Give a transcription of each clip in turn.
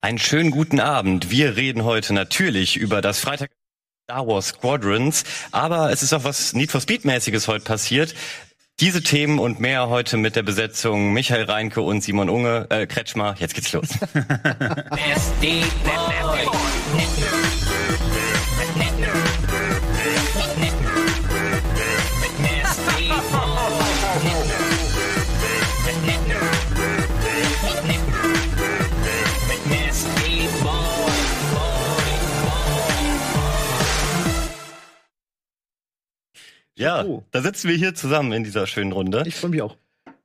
Einen schönen guten Abend. Wir reden heute natürlich über das Freitag Star Wars Squadrons, aber es ist auch was Need for Speed mäßiges heute passiert. Diese Themen und mehr heute mit der Besetzung Michael Reinke und Simon Unge, äh, Kretschmer. Jetzt geht's los. Ja, Oh. da sitzen wir hier zusammen in dieser schönen Runde. Ich freue mich auch.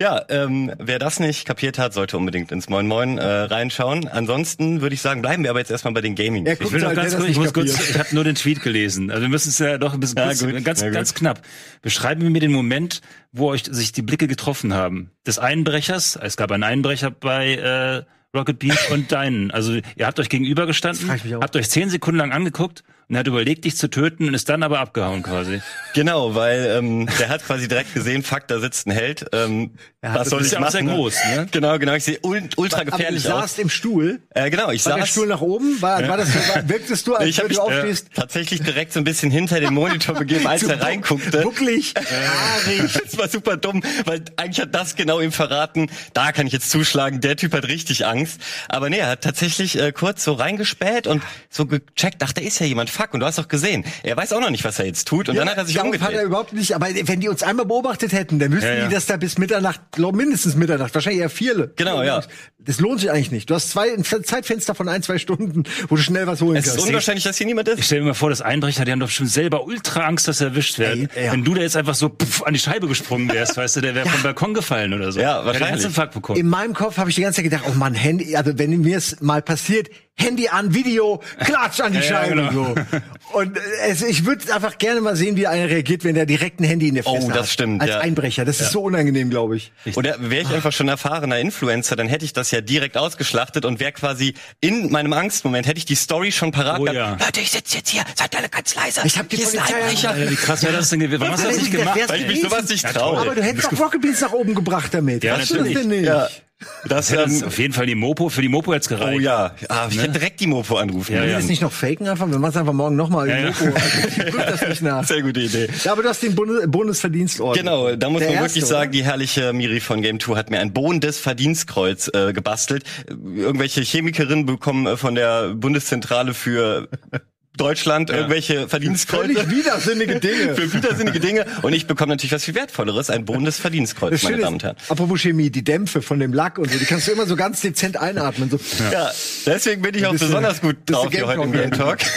Ja, ähm, wer das nicht kapiert hat, sollte unbedingt ins Moin Moin äh, reinschauen. Ansonsten würde ich sagen, bleiben wir aber jetzt erstmal bei den Gaming. Ja, Ich will noch ganz kurz, ich muss kurz, ich habe nur den Tweet gelesen. Also wir müssen es ja doch ein bisschen Ja, kurz, gut, ganz, ganz knapp. Beschreiben wir mir den Moment, wo euch sich die Blicke getroffen haben. Des Einbrechers, es gab einen Einbrecher bei äh, Rocket Beans und deinen. Also ihr habt euch gegenübergestanden, habt euch zehn Sekunden lang angeguckt und er hat überlegt, dich zu töten und ist dann aber abgehauen quasi. Genau, weil ähm, der hat quasi direkt gesehen, fuck, da sitzt ein Held. Ähm, hat- was soll ist ich ja auch machen? sehr groß, ne? Genau, genau. Ich sehe ul- ultra Aber du gefährlich saßt aus. im Stuhl. Äh, genau, ich War der saß. Stuhl nach oben? War, war das, war, wirktest du, als ich mich du äh, aufstehst? tatsächlich direkt so ein bisschen hinter den Monitor begeben, als er reinguckte. Bucklig, haarig. Das war super dumm, weil eigentlich hat das genau ihm verraten, da kann ich jetzt zuschlagen, der Typ hat richtig Angst. Aber nee, er hat tatsächlich äh, kurz so reingespäht und so gecheckt, dachte, da ist ja jemand, fuck, und du hast doch gesehen, er weiß auch noch nicht, was er jetzt tut und dann hat er sich Darauf hat er umgedreht. überhaupt nicht, aber wenn die uns einmal beobachtet hätten, dann wüssten Ja, ja. die, dass da bis Mitternacht, glaub, mindestens Mitternacht, wahrscheinlich eher vier. Genau, ja. Das lohnt sich eigentlich nicht. Du hast zwei, ein Zeitfenster von ein, zwei Stunden, wo du schnell was holen Es ist kannst. unwahrscheinlich, dass hier niemand Ich ist. stelle mir mal vor, das Einbrecher, die haben doch schon selber ultra Angst, dass sie erwischt werden. Ey, ja. Wenn du da jetzt einfach so puff, an die Scheibe gesprungen wärst, weißt du, der wäre vom Balkon gefallen oder so. Ja, wahrscheinlich. einen Herzinfarkt bekommen. In meinem Kopf habe ich die ganze Zeit gedacht, oh Mann, Handy, also wenn mir es mal passiert, Handy an, Video, klatsch an die Ja, ja, Scheibe. genau. so. Und äh, es, ich würde einfach gerne mal sehen, wie einer reagiert, wenn der direkt ein Handy in der Oh, Fresse das hat. stimmt, Als ja. Einbrecher. Das ist so unangenehm, glaube ich. Oder wäre ich einfach schon erfahrener Influencer, dann hätte ich das ja direkt ausgeschlachtet und wäre quasi in meinem Angstmoment, hätte ich die Story schon parat Oh, gehabt. ja. Leute, ich sitze jetzt hier, seid alle ganz leise. Ich hab die hier ist ein Polizei Einbrecher. Alter, wie krass wäre das denn gewesen? Warum hast du das nicht gemacht? Weil ich mich sowas nicht Ja, traue. Aber du hättest doch Rocket Beans nach oben gebracht damit. Ja, Weißt du das denn nicht? Das, Das ist ähm, auf jeden Fall die Mopo, für die Mopo jetzt gereicht. oh ja, ah, ich hätte direkt die Mopo anrufen. Ja, Will ja. das nicht noch faken einfach? Wir machen es einfach morgen nochmal. Ja, Ja. Ich prüf das nicht nach. Sehr gute Idee. Ja, aber du hast den Bundes Bundesverdienstorden. Genau, da muss Der man erste, wirklich sagen, oder? die herrliche Miri von Game 2 hat mir ein bohnendes Verdienstkreuz äh, gebastelt. Irgendwelche Chemikerinnen bekommen äh, von der Bundeszentrale für Deutschland irgendwelche Verdienstkreuze. Völlig widersinnige Dinge. Für widersinnige Dinge. Und ich bekomme natürlich was viel Wertvolleres, ein bohnendes Verdienstkreuz, Das meine Damen und Herren. apropos Chemie, die Dämpfe von dem Lack und so, die kannst du immer so ganz dezent einatmen. So. Ja, deswegen bin ich auch besonders gut drauf hier heute im Game Talk.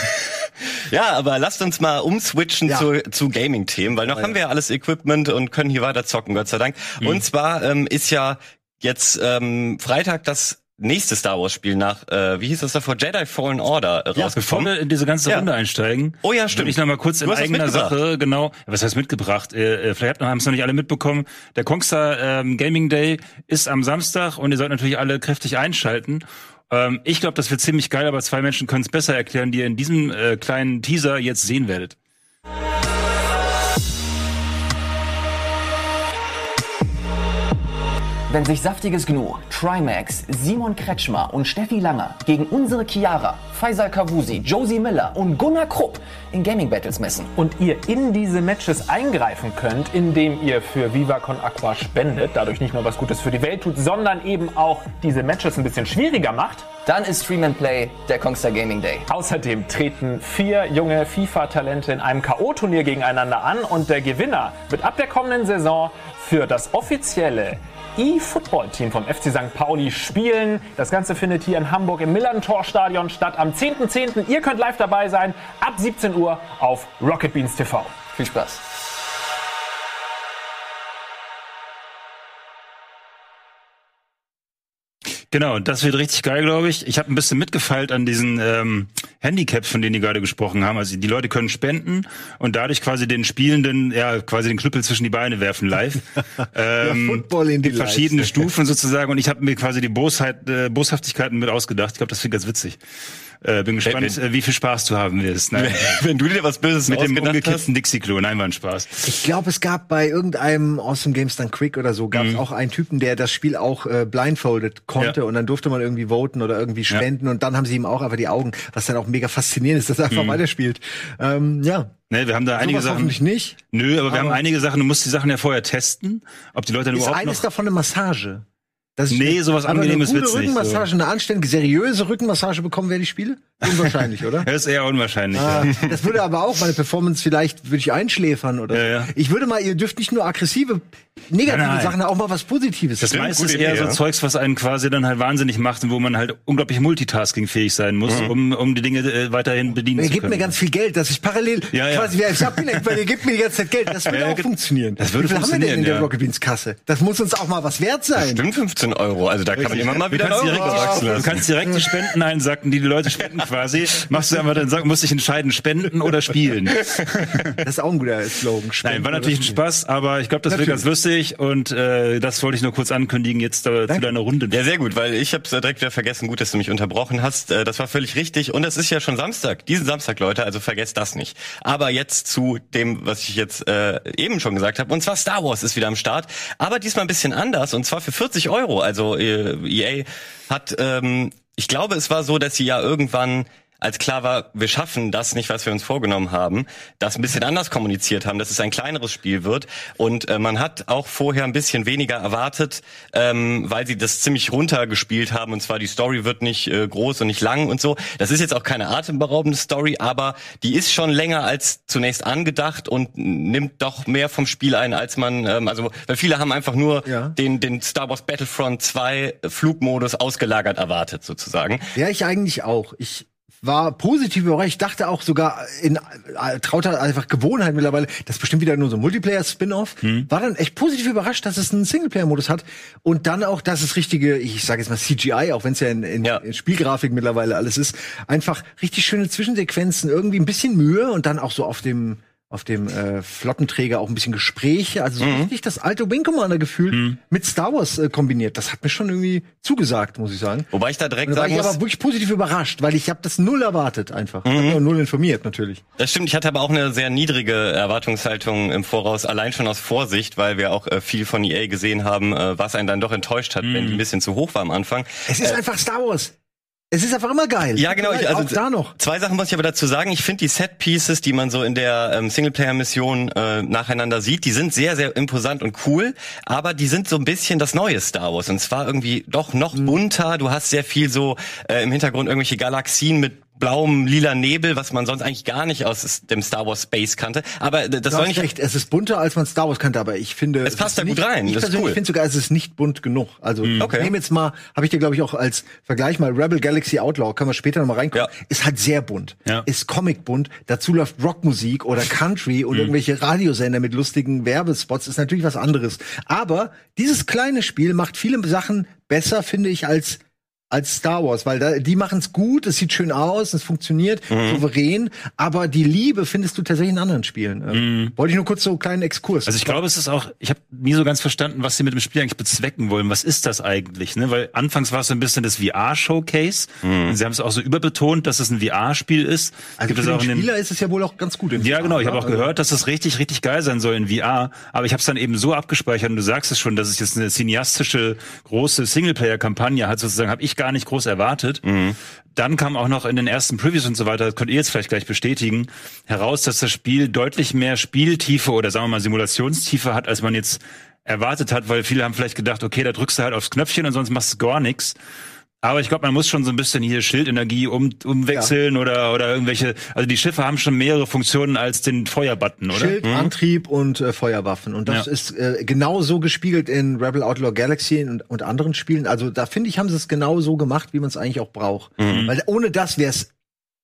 Ja, aber lasst uns mal umswitchen Ja. zu, zu Gaming-Themen, weil noch haben wir ja alles Equipment und können hier weiter zocken, Gott sei Dank. Mhm. Und zwar ähm, ist ja jetzt ähm, Freitag das nächste Star Wars Spiel nach, äh, wie hieß das davor, Jedi Fallen Order äh, Bevor rausgekommen. wir in diese ganze Ja. Runde einsteigen, Oh ja, stimmt. ich noch mal kurz Du in eigener. Sache, genau, was heißt mitgebracht? Äh, äh, vielleicht haben es noch nicht alle mitbekommen. Der Kongstar ähm, Gaming Day ist am Samstag und ihr sollt natürlich alle kräftig einschalten. Ähm, ich glaube, das wird ziemlich geil, aber zwei Menschen können es besser erklären, die ihr in diesem äh, kleinen Teaser jetzt sehen werdet. Wenn sich saftiges Gnu, Trimax, Simon Kretschmer und Steffi Langer gegen unsere Chiara, Faisal Kavusi, Josie Miller und Gunnar Krupp in Gaming Battles messen. und ihr in diese Matches eingreifen könnt, indem ihr für Viva Con Aqua spendet, dadurch nicht nur was Gutes für die Welt tut, sondern eben auch diese Matches ein bisschen schwieriger macht. Dann ist Stream and Play der Kongstar Gaming Day. Außerdem treten vier junge FIFA-Talente in einem K.O.-Turnier gegeneinander an und der Gewinner wird ab der kommenden Saison für das offizielle E-Football-Team vom FC St. Pauli spielen. Das Ganze findet hier in Hamburg im Millantor-Stadion statt am 10.10. Ihr könnt live dabei sein, ab 17 Uhr auf Rocket Beans TV. Viel Spaß. Genau, das wird richtig geil, glaube ich. Ich habe ein bisschen mitgefeilt an diesen ähm, Handicaps, von denen die gerade gesprochen haben. Also die Leute können spenden und dadurch quasi den Spielenden, ja, quasi den Knüppel zwischen die Beine werfen live. ähm, Football in die verschiedene Leiste. Stufen sozusagen und ich habe mir quasi die Bosheit, äh, Boshaftigkeiten mit ausgedacht. Ich glaube, das finde ich ganz witzig. Äh, bin gespannt, Wenn- äh, wie viel Spaß du haben wirst. Nein, Wenn du dir was Böses mit dem umgekippten Dixie-Klo. Nein, war ein Spaß. Ich glaube, es gab bei irgendeinem Awesome Games Done Quick oder so, gab es auch einen Typen, der das Spiel auch äh, blindfolded konnte Ja. und dann durfte man irgendwie voten oder irgendwie spenden und dann haben sie ihm auch einfach die Augen, was dann auch mega faszinierend ist, dass er einfach weiterspielt. Ähm, ja, Ne, wir haben da einige sowas Sachen. hoffentlich nicht. Nö, aber wir haben Aber- einige Sachen, du musst die Sachen ja vorher testen, ob die Leute dann Ist überhaupt eines noch... davon eine Massage? Das ist- Nee, sowas aber Angenehmes eine gute so. Rückenmassage, eine anständige, seriöse Rückenmassage bekommen wer die Spiele? Unwahrscheinlich, oder? Das ist eher unwahrscheinlich. Ah, ja. das würde aber auch meine Performance vielleicht würde ich einschläfern oder. Ja, so. ja. Ich würde mal, ihr dürft nicht nur aggressive, negative Nein, nein. Sachen, auch mal was Positives. Das meiste ist eher Idee, so ja. Zeugs, was einen quasi dann halt wahnsinnig macht und wo man halt unglaublich multitaskingfähig sein muss, Mhm. um, um die Dinge äh, weiterhin bedienen Ihr zu gebt können. mir ganz viel Geld, dass ich parallel Ja, ja. quasi wie ich abgelenkt, weil ihr gebt mir die ganze Zeit Geld. Das würde Ja, auch funktionieren. das würde wie viel haben wir denn in funktionieren, der. Rocket Beans Kasse? Das muss uns auch mal was wert sein. Stimmt 15 Euro. Also da kann man immer mal Du wieder einen direkt, du kannst direkt die Spenden einsacken, die die Leute spenden quasi. Machst du einfach dann sagen, musst dich entscheiden, spenden oder spielen. Das ist auch ein guter Slogan. Nein, war natürlich ein Spaß, aber ich glaube, das wird ganz lustig und äh, das wollte ich nur kurz ankündigen jetzt äh, zu deiner Runde. Ja, sehr gut, weil ich habe es direkt wieder vergessen. Gut, dass du mich unterbrochen hast. Äh, Das war völlig richtig. Und es ist ja schon Samstag. Diesen Samstag, Leute, also vergesst das nicht. Aber jetzt zu dem, was ich jetzt äh, eben schon gesagt habe. Und zwar Star Wars ist wieder am Start. Aber diesmal ein bisschen anders. Und zwar für 40 Euro. Also äh, EA hat, ähm, ich glaube, es war so, dass sie ja irgendwann als klar war, wir schaffen das nicht, was wir uns vorgenommen haben, das ein bisschen anders kommuniziert haben, dass es ein kleineres Spiel wird. Und äh, man hat auch vorher ein bisschen weniger erwartet, ähm, weil sie das ziemlich runtergespielt haben. Und zwar die Story wird nicht äh, groß und nicht lang und so. Das ist jetzt auch keine atemberaubende Story, aber die ist schon länger als zunächst angedacht und nimmt doch mehr vom Spiel ein, als man, ähm, also weil viele haben einfach nur Ja. den, den Star Wars Battlefront 2 Flugmodus ausgelagert erwartet, sozusagen. Ja, ich eigentlich auch. Ich war positiv überrascht. Ich dachte auch sogar in äh, trauter einfach Gewohnheit mittlerweile, das ist bestimmt wieder nur so ein Multiplayer-Spin-off. War dann echt positiv überrascht, dass es einen Singleplayer-Modus hat und dann auch, dass es richtige, ich sage jetzt mal CGI, auch wenn es ja in, in, Ja. in Spielgrafik mittlerweile alles ist, einfach richtig schöne Zwischensequenzen, irgendwie ein bisschen Mühe und dann auch so auf dem auf dem äh, Flottenträger auch ein bisschen Gespräche, also so Mhm. richtig das alte Wing Commander Gefühl mit Star Wars äh, kombiniert. Das hat mir schon irgendwie zugesagt, muss ich sagen. Wobei ich da direkt da war sagen ich muss, aber wirklich positiv überrascht, weil ich habe das null erwartet einfach. Ich hab Mhm. mich auch null informiert natürlich. Das stimmt, ich hatte aber auch eine sehr niedrige Erwartungshaltung im Voraus, allein schon aus Vorsicht, weil wir auch äh, viel von EA gesehen haben, äh, was einen dann doch enttäuscht hat, wenn die ein bisschen zu hoch war am Anfang. Es ist einfach Star Wars. Es ist einfach immer geil. Ja, genau. Ich, also auch da noch. Zwei Sachen muss ich aber dazu sagen. Ich finde die Set Pieces, die man so in der ähm, Singleplayer-Mission äh, nacheinander sieht, die sind sehr, sehr imposant und cool. Aber die sind so ein bisschen das neue Star Wars. Und zwar irgendwie doch noch Mhm. bunter. Du hast sehr viel so äh, im Hintergrund irgendwelche Galaxien mit blauem, lila Nebel, was man sonst eigentlich gar nicht aus dem Star Wars Space kannte. Aber das Du soll nicht recht, es ist bunter, als man Star Wars kannte, aber ich finde... Es passt ist da gut nicht, rein, Ich das persönlich cool. finde sogar, es ist nicht bunt genug. Also, Okay. ich nehme jetzt mal, habe ich dir, glaube ich, auch als Vergleich mal Rebel Galaxy Outlaw, kann man später noch mal reingucken, Ja. ist halt sehr bunt. Ja. Ist Comic-bunt, dazu läuft Rockmusik oder Country Mhm. und irgendwelche Radiosender mit lustigen Werbespots, ist natürlich was anderes. Aber dieses kleine Spiel macht viele Sachen besser, finde ich, als als Star Wars, weil da, die machen es gut, es sieht schön aus, es funktioniert Mhm. souverän, aber die Liebe findest du tatsächlich in anderen Spielen. Ähm, Wollte ich nur kurz so einen kleinen Exkurs. Mhm. Also ich glaube, es ist auch, ich habe nie so ganz verstanden, was sie mit dem Spiel eigentlich bezwecken wollen. Was ist das eigentlich? Ne? Weil anfangs war es so ein bisschen das VR-Showcase. Und Sie haben es auch so überbetont, dass es ein VR-Spiel ist. also Gibt für es auch den in den Spieler ist es ja wohl auch ganz gut. In Ja, VR, genau. Ich habe auch gehört, dass es richtig, richtig geil sein soll in VR. Aber ich habe es dann eben so abgespeichert und du sagst es schon, dass es jetzt eine cineastische große Singleplayer-Kampagne hat, sozusagen, habe ich gar nicht groß erwartet. Dann kam auch noch in den ersten Previews und so weiter, das könnt ihr jetzt vielleicht gleich bestätigen, heraus, dass das Spiel deutlich mehr Spieltiefe oder sagen wir mal Simulationstiefe hat, als man jetzt erwartet hat, weil viele haben vielleicht gedacht, okay, da drückst du halt aufs Knöpfchen und sonst machst du gar nichts. Aber ich glaube, man muss schon so ein bisschen hier Schildenergie um, umwechseln oder oder irgendwelche. Also die Schiffe haben schon mehrere Funktionen als den Feuerbutton, oder? Schild, Antrieb und äh, Feuerwaffen. Und das Ja. ist äh, genau so gespiegelt in Rebel Outlaw Galaxy und, und anderen Spielen. Also da finde ich, haben sie es genau so gemacht, wie man es eigentlich auch braucht. Weil ohne das wäre es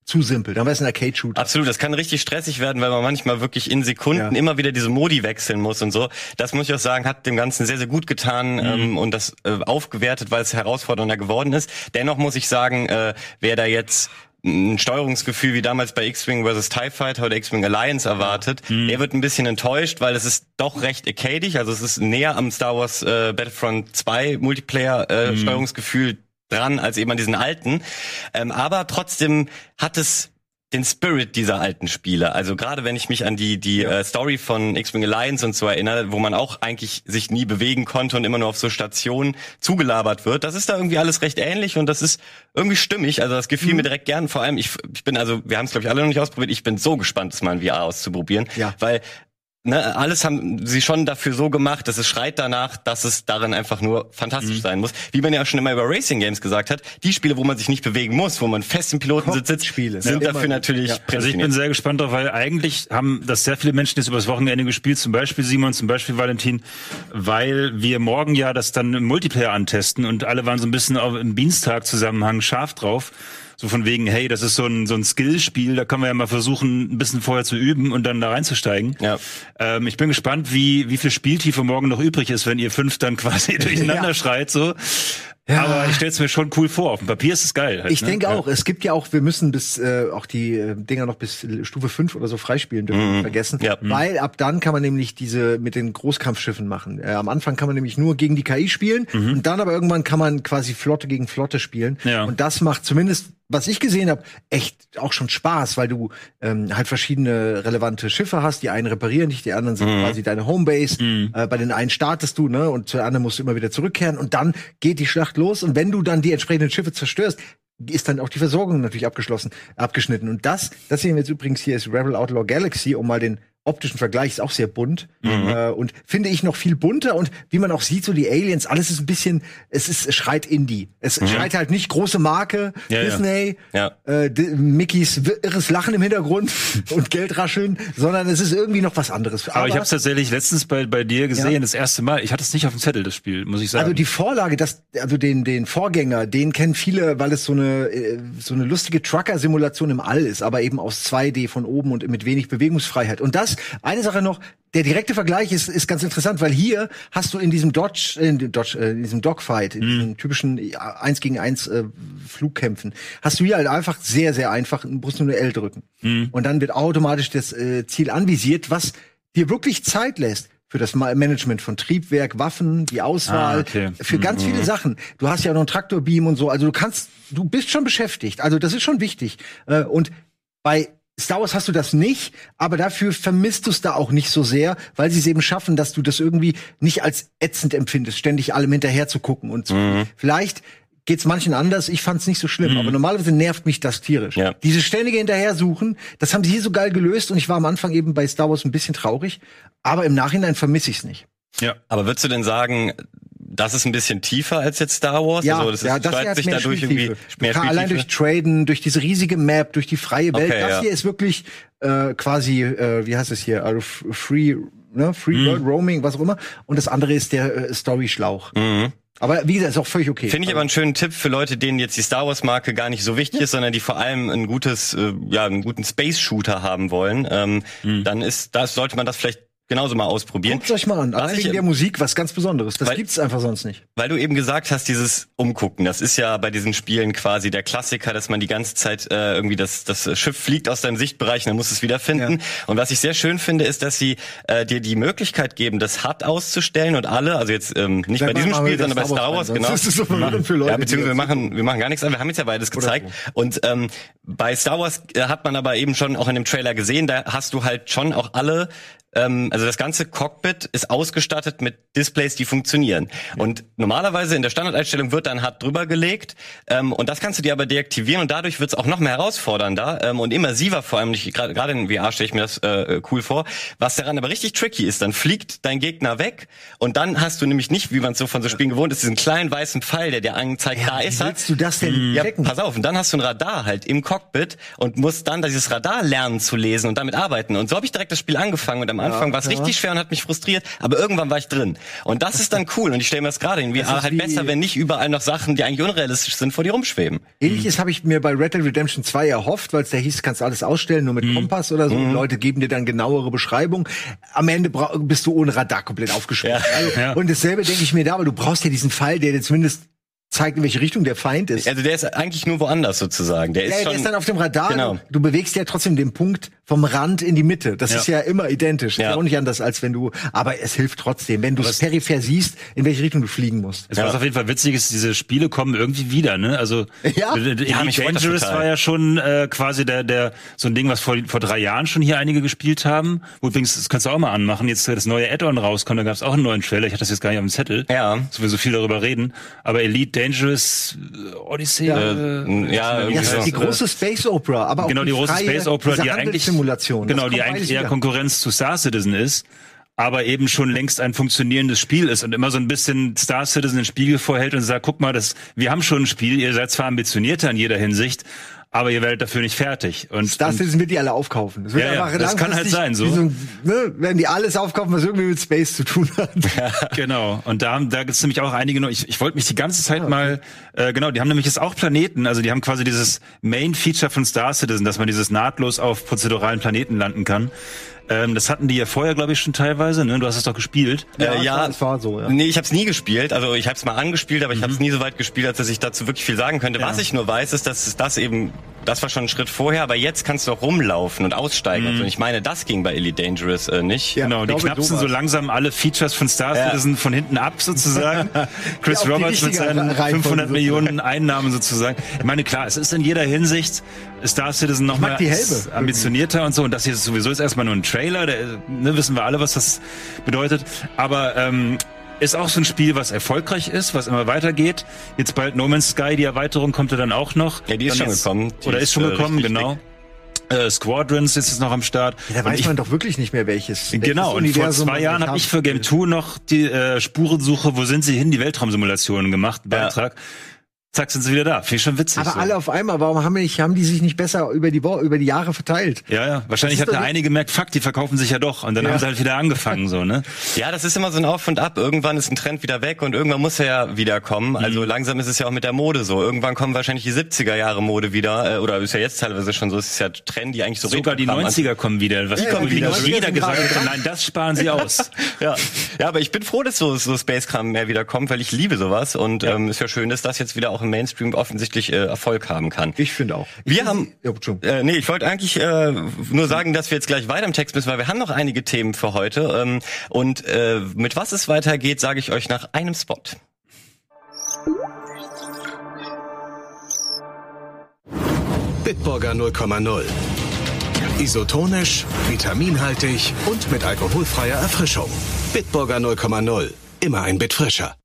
zu simpel. Dann wäre es ein Arcade-Shooter. Absolut, das kann richtig stressig werden, weil man manchmal wirklich in Sekunden Ja. immer wieder diese Modi wechseln muss und so. Das muss ich auch sagen, hat dem Ganzen sehr, sehr gut getan ähm, und das äh, aufgewertet, weil es herausfordernder geworden ist. Dennoch muss ich sagen, äh, wer da jetzt ein Steuerungsgefühl wie damals bei X-Wing vs. TIE Fighter oder X-Wing Alliance erwartet, der wird ein bisschen enttäuscht, weil es ist doch recht arcadig, also es ist näher am Star Wars äh, Battlefront 2 Multiplayer äh, Steuerungsgefühl dran als eben an diesen alten. Ähm, aber trotzdem hat es den Spirit dieser alten Spiele. Also gerade wenn ich mich an die die äh, Story von X-Wing Alliance und so erinnere, wo man auch eigentlich sich nie bewegen konnte und immer nur auf so Stationen zugelabert wird, das ist da irgendwie alles recht ähnlich und das ist irgendwie stimmig. Also das gefiel Mhm. mir direkt gern. Vor allem ich ich bin also wir haben es glaube ich alle noch nicht ausprobiert. Ich bin so gespannt, das mal in VR auszuprobieren, Ja. weil Ne, alles haben sie schon dafür so gemacht, dass es schreit danach, dass es darin einfach nur Mhm. fantastisch sein muss. Wie man ja schon immer über Racing Games gesagt hat, die Spiele, wo man sich nicht bewegen muss, wo man fest im Pilotensitz sitzt, Cockpit-Spiele. sind Ja, dafür natürlich Ja. Also ich bin sehr gespannt drauf, weil eigentlich haben das sehr viele Menschen jetzt übers Wochenende gespielt, zum Beispiel Simon, zum Beispiel Valentin, weil wir morgen ja das dann im Multiplayer antesten und alle waren so ein bisschen auf, im Dienstag-Zusammenhang scharf drauf. So von wegen, hey, das ist so ein, so ein Skillspiel, da können wir ja mal versuchen, ein bisschen vorher zu üben und dann da reinzusteigen. Ja. Ähm, ich bin gespannt, wie, wie viel Spieltiefe morgen noch übrig ist, wenn ihr fünf dann quasi durcheinander Ja. schreit, so. Aber ich stell's mir schon cool vor. Auf dem Papier ist es geil. Halt, Ich ne? denke Ja. auch, es gibt ja auch, wir müssen bis äh, auch die äh, Dinger noch bis Stufe 5 oder so freispielen dürfen wir nicht vergessen. Ja. Weil ab dann kann man nämlich diese mit den Großkampfschiffen machen. Äh, am Anfang kann man nämlich nur gegen die KI spielen und dann aber irgendwann kann man quasi Flotte gegen Flotte spielen. Ja. Und das macht zumindest, was ich gesehen habe, echt auch schon Spaß, weil du ähm, halt verschiedene relevante Schiffe hast. Die einen reparieren dich, die anderen sind quasi deine Homebase. Äh, bei den einen startest du, ne, und zu anderen musst du immer wieder zurückkehren und dann geht die Schlacht los und wenn du dann die entsprechenden Schiffe zerstörst, ist dann auch die Versorgung natürlich abgeschlossen, abgeschnitten. Und das, das sehen wir jetzt übrigens hier ist Rebel Outlaw Galaxy, um mal den optischen Vergleich ist auch sehr bunt äh, und finde ich noch viel bunter und wie man auch sieht so die Aliens alles ist ein bisschen es ist es schreit Indie es schreit halt nicht große Marke Ja, ja. Disney Ja. Äh, D- Mickeys irres Lachen im Hintergrund und Geldrascheln sondern es ist irgendwie noch was anderes Aber ich habe es tatsächlich letztens bei, bei dir gesehen, das erste Mal. Ich hatte es nicht auf dem Zettel, das Spiel, muss ich sagen. Also die Vorlage, das, also den, den Vorgänger, den kennen viele, weil es so eine, äh, so eine lustige Trucker-Simulation im All ist, aber eben aus 2D von oben und mit wenig Bewegungsfreiheit. Und das, eine Sache noch, der direkte Vergleich ist, ist ganz interessant, weil hier hast du in diesem Dodge, äh, in, Dodge, äh, in diesem Dogfight, in diesen typischen äh, 1 gegen 1 äh, Flugkämpfen, hast du hier halt einfach sehr, sehr einfach, du musst nur eine L drücken. Und dann wird automatisch das äh, Ziel anvisiert, was dir wirklich Zeit lässt für das Ma- Management von Triebwerk, Waffen, die Auswahl, Ah, okay. für ganz viele Sachen. Du hast ja auch noch einen Traktorbeam und so. Also du kannst, du bist schon beschäftigt. Also das ist schon wichtig. Und bei Star Wars hast du das nicht, aber dafür vermisst du es da auch nicht so sehr, weil sie es eben schaffen, dass du das irgendwie nicht als ätzend empfindest, ständig allem hinterher zu gucken und so. Vielleicht geht's manchen anders. Ich fand's nicht so schlimm, aber normalerweise nervt mich das tierisch. Ja. Diese ständige Hinterhersuchen, das haben sie hier so geil gelöst und ich war am Anfang eben bei Star Wars ein bisschen traurig, aber im Nachhinein vermisse ich's nicht. ja. Aber würdest du denn sagen, das ist ein bisschen tiefer als jetzt Star Wars? Ja, also das ist, ja, das hat sich mehr dadurch Spieltiefe. irgendwie mehr Kann allein durch Spieltiefe? Traden, durch diese riesige Map, durch die freie Welt. Okay, das ja. hier ist wirklich äh, quasi, äh, wie heißt es hier, also Free, ne, Free Mhm. World Roaming, was auch immer. Und das andere ist der äh, Story-Schlauch. Aber wie gesagt, ist auch völlig okay. Mhm. Finde ich aber einen schönen Tipp für Leute, denen jetzt die Star Wars Marke gar nicht so wichtig ist, sondern die vor allem ein gutes, äh, ja, einen guten Space Shooter haben wollen. Ähm, Mhm. Dann ist, das sollte man das vielleicht genauso mal ausprobieren. Guckt euch mal an. Was Allein ich- wegen der Musik was ganz Besonderes. Das Weil- gibt's einfach sonst nicht. Weil du eben gesagt hast, dieses Umgucken, das ist ja bei diesen Spielen quasi der Klassiker, dass man die ganze Zeit äh, irgendwie das, das Schiff fliegt aus deinem Sichtbereich und dann musst du es wiederfinden. Und was ich sehr schön finde, ist, dass sie äh, dir die Möglichkeit geben, das HUD auszustellen und alle, also jetzt ähm, nicht Sag bei diesem machen Spiel, sondern bei Star Wars genau. sonst ist so verwirrend für Leute, ja, beziehungsweise wir machen, wir machen gar nichts an, wir haben jetzt ja beides gezeigt. Und ähm, bei Star Wars äh, hat man aber eben schon auch in dem Trailer gesehen, da hast du halt schon auch alle ähm, also das ganze Cockpit ist ausgestattet mit Displays, die funktionieren. Und normalerweise in der Standardeinstellung wird dann HUD drüber gelegt ähm, und das kannst du dir aber deaktivieren und dadurch wird es auch noch mehr herausfordernder ähm, und immersiver vor allem. Gerade in VR stelle ich mir das äh, cool vor. Was daran aber richtig tricky ist, dann fliegt dein Gegner weg und dann hast du nämlich nicht, wie man es so von so Spielen gewohnt ist, diesen kleinen weißen Pfeil, der dir angezeigt, da wie ist er. willst du das denn Ja, checken? pass auf, und dann hast du ein Radar halt im Cockpit und musst dann dieses Radar lernen zu lesen und damit arbeiten. Und so habe ich direkt das Spiel angefangen und am Anfang war es richtig schwer und hat mich frustriert, aber irgendwann war ich drin. Und das ist dann cool und ich stelle mir das gerade in VR ist halt wie- besser, wenn nicht überall noch Sachen, die eigentlich unrealistisch sind, vor dir rumschweben. Ähnliches habe ich mir bei Red Dead Redemption 2 erhofft, weil es da hieß, kannst alles ausstellen, nur mit Kompass oder so. Leute geben dir dann genauere Beschreibung. Am Ende bist du ohne Radar komplett aufgeschmissen. Ja. Also, Ja. Und dasselbe denke ich mir da, aber du brauchst ja diesen Pfeil, der dir zumindest zeigt, in welche Richtung der Feind ist. Also der ist eigentlich nur woanders sozusagen. Der ist Ja, schon der ist dann auf dem Radar. Genau. Du bewegst ja trotzdem den Punkt vom Rand in die Mitte. Das Ja. ist ja immer identisch. Ja. Ist ja auch nicht anders, als wenn du, aber es hilft trotzdem, wenn du es peripher siehst, in welche Richtung du fliegen musst. Es Was auf jeden Fall witzig ist, diese Spiele kommen irgendwie wieder, ne? Also Ja. d- d- Ja, Elite mich Dangerous war ja schon äh, quasi der, der so ein Ding, was vor, vor drei Jahren schon hier einige gespielt haben. Wo übrigens, das kannst du auch mal anmachen, jetzt äh, das neue Add-on rauskommt, da gab es auch einen neuen Trailer, ich hatte das jetzt gar nicht auf dem Zettel. Ja. So wir so viel darüber reden. Aber Elite Dangerous äh, Odyssey. Ja. Äh, ja, irgendwie Ja, so. die große Space Opera, aber auch genau, die große freie, Space Opera, die eigentlich Handelssimulation. genau, die eigentlich eher wieder. Konkurrenz zu Star Citizen ist, aber eben schon längst ein funktionierendes Spiel ist und immer so ein bisschen Star Citizen den Spiegel vorhält und sagt, guck mal, das, wir haben schon ein Spiel, ihr seid zwar ambitionierter in jeder Hinsicht, aber ihr werdet dafür nicht fertig. Und, und Citizen wird die alle aufkaufen. Das, wird Ja, ja, das kann halt sein, so. ein, ne, werden die alles aufkaufen, was irgendwie mit Space zu tun hat. Genau, und da, da gibt es nämlich auch einige, noch- ich, ich wollte mich die ganze Zeit mal, äh, genau, die haben nämlich jetzt auch Planeten, also die haben quasi dieses Main-Feature von Star Citizen, dass man dieses nahtlos auf prozeduralen Planeten landen kann. Ähm, das hatten die ja vorher, glaube ich, schon teilweise, ne? Du hast es doch gespielt. Äh, ja, es war so, ja. Nee, ich habe es nie gespielt. Also ich habe es mal angespielt, aber ich habe es nie so weit gespielt, als dass ich dazu wirklich viel sagen könnte. Was ich nur weiß, ist, dass es das eben, das war schon ein Schritt vorher, aber jetzt kannst du auch rumlaufen und aussteigen. und so. Und ich meine, das ging bei Elite Dangerous äh, nicht. Ja. Genau, die knapsen so langsam alle Features von Star Citizen von hinten ab sozusagen. Chris Ja, Roberts mit seinen Reihenfolge 500 sozusagen. Millionen Einnahmen sozusagen. Ich meine, klar, es ist in jeder Hinsicht Star Citizen noch mag mal die Helbe. ambitionierter und so. Und das hier ist sowieso ist erstmal nur ein Trailer. Der, ne, wissen wir alle, was das bedeutet. Aber ähm, ist auch so ein Spiel, was erfolgreich ist, was immer weitergeht. Jetzt bald No Man's Sky, die Erweiterung kommt ja dann auch noch. Ja, die ist Dann schon jetzt- gekommen. Die oder ist ist, schon äh, gekommen, genau. Äh, Squadrons ist jetzt noch am Start. Da Und weiß ich- man doch wirklich nicht mehr, welches. Genau, und vor zwei Jahren habe ich für Game will. 2 noch die äh, Spurensuche, wo sind sie hin, die Weltraumsimulationen gemacht, Beitrag. Zack, sind sie wieder da. Finde ich schon witzig. Aber so. alle auf einmal, warum haben, nicht, haben die sich nicht besser über die, Wo über die Jahre verteilt? Ja, ja. Wahrscheinlich Das hat ist der eine gemerkt, fuck, die verkaufen sich ja doch. Und dann Ja. haben sie halt wieder angefangen, so, ne? Ja, das ist immer so ein Auf und Ab. Irgendwann ist ein Trend wieder weg und irgendwann muss er ja wieder kommen. Mhm. Also langsam ist es ja auch mit der Mode so. Irgendwann kommen wahrscheinlich die 70er Jahre Mode wieder. äh, Oder ist ja jetzt teilweise schon so. Es ist ja Trend, die eigentlich so Sogar die Retro-Kram 90er kommen wieder. Was Ja, die wieder 90er jeder gesagt hat, nein, das sparen sie aus. Ja. ja, aber ich bin froh, dass so, so Space-Kram mehr wieder kommt, weil ich liebe sowas. Und ähm, ist ja schön, dass das jetzt wieder auch im Mainstream offensichtlich äh, Erfolg haben kann. Ich finde auch. Wir haben, Ja, äh, nee, ich wollte eigentlich äh, nur sagen, dass wir jetzt gleich weiter im Text müssen, weil wir haben noch einige Themen für heute. Ähm, und äh, mit was es weitergeht, sage ich euch nach einem Spot. Bitburger 0,0. Isotonisch, vitaminhaltig und mit alkoholfreier Erfrischung. Bitburger 0,0. Immer ein Bit frischer.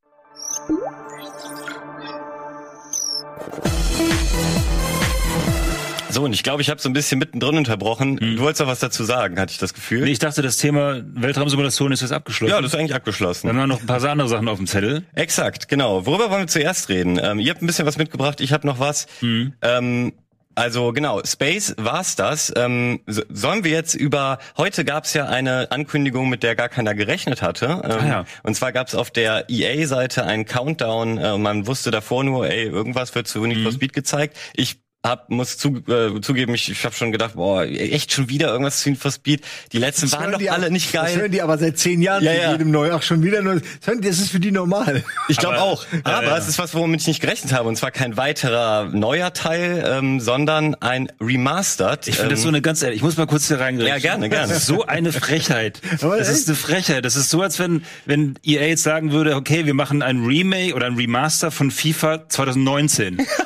So, und ich glaube, ich habe so ein bisschen mittendrin unterbrochen. Du wolltest doch was dazu sagen, hatte ich das Gefühl. Nee, ich dachte, das Thema Weltraumsimulation ist jetzt abgeschlossen. ja, das ist eigentlich abgeschlossen. Dann haben wir noch ein paar andere Sachen auf dem Zettel. Exakt, genau. Worüber wollen wir zuerst reden? Ähm, ihr habt ein bisschen was mitgebracht, ich habe noch was. Ähm, also genau, Space war's das. Ähm, so, sollen wir jetzt über heute gab's ja eine Ankündigung, mit der gar keiner gerechnet hatte. Ähm, Ah ja. Und zwar gab's auf der EA-Seite einen Countdown. Äh, man wusste davor nur, ey, irgendwas wird zu Need for Speed gezeigt. Ich hab, muss zu, äh, zugeben, ich, ich habe schon gedacht, boah, echt schon wieder irgendwas zu Need for Speed. Die letzten Das waren doch die alle auch- nicht Das geil. hören die aber seit zehn Jahren Ja, zu ja. jedem neu. Ach, schon wieder neu. Das Das ist für die normal. Ich glaube auch. Ja, Aber ja. es ist was, womit ich nicht gerechnet habe. Und zwar kein weiterer neuer Teil, ähm, sondern ein Remastered. Ich finde das so eine ganz ehrlich, ich muss mal kurz hier reingreifen. Ja, gerne, gerne. Das ist so eine Frechheit. Das ist eine Frechheit. Das ist so, als wenn, wenn EA jetzt sagen würde, okay, wir machen ein Remake oder ein Remaster von FIFA 2019.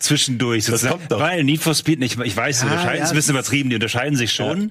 Zwischendurch sozusagen. kommt doch. Weil Need for Speed nicht, ich weiß, die Ah, unterscheiden ja, ist ein bisschen übertrieben, die unterscheiden sich schon.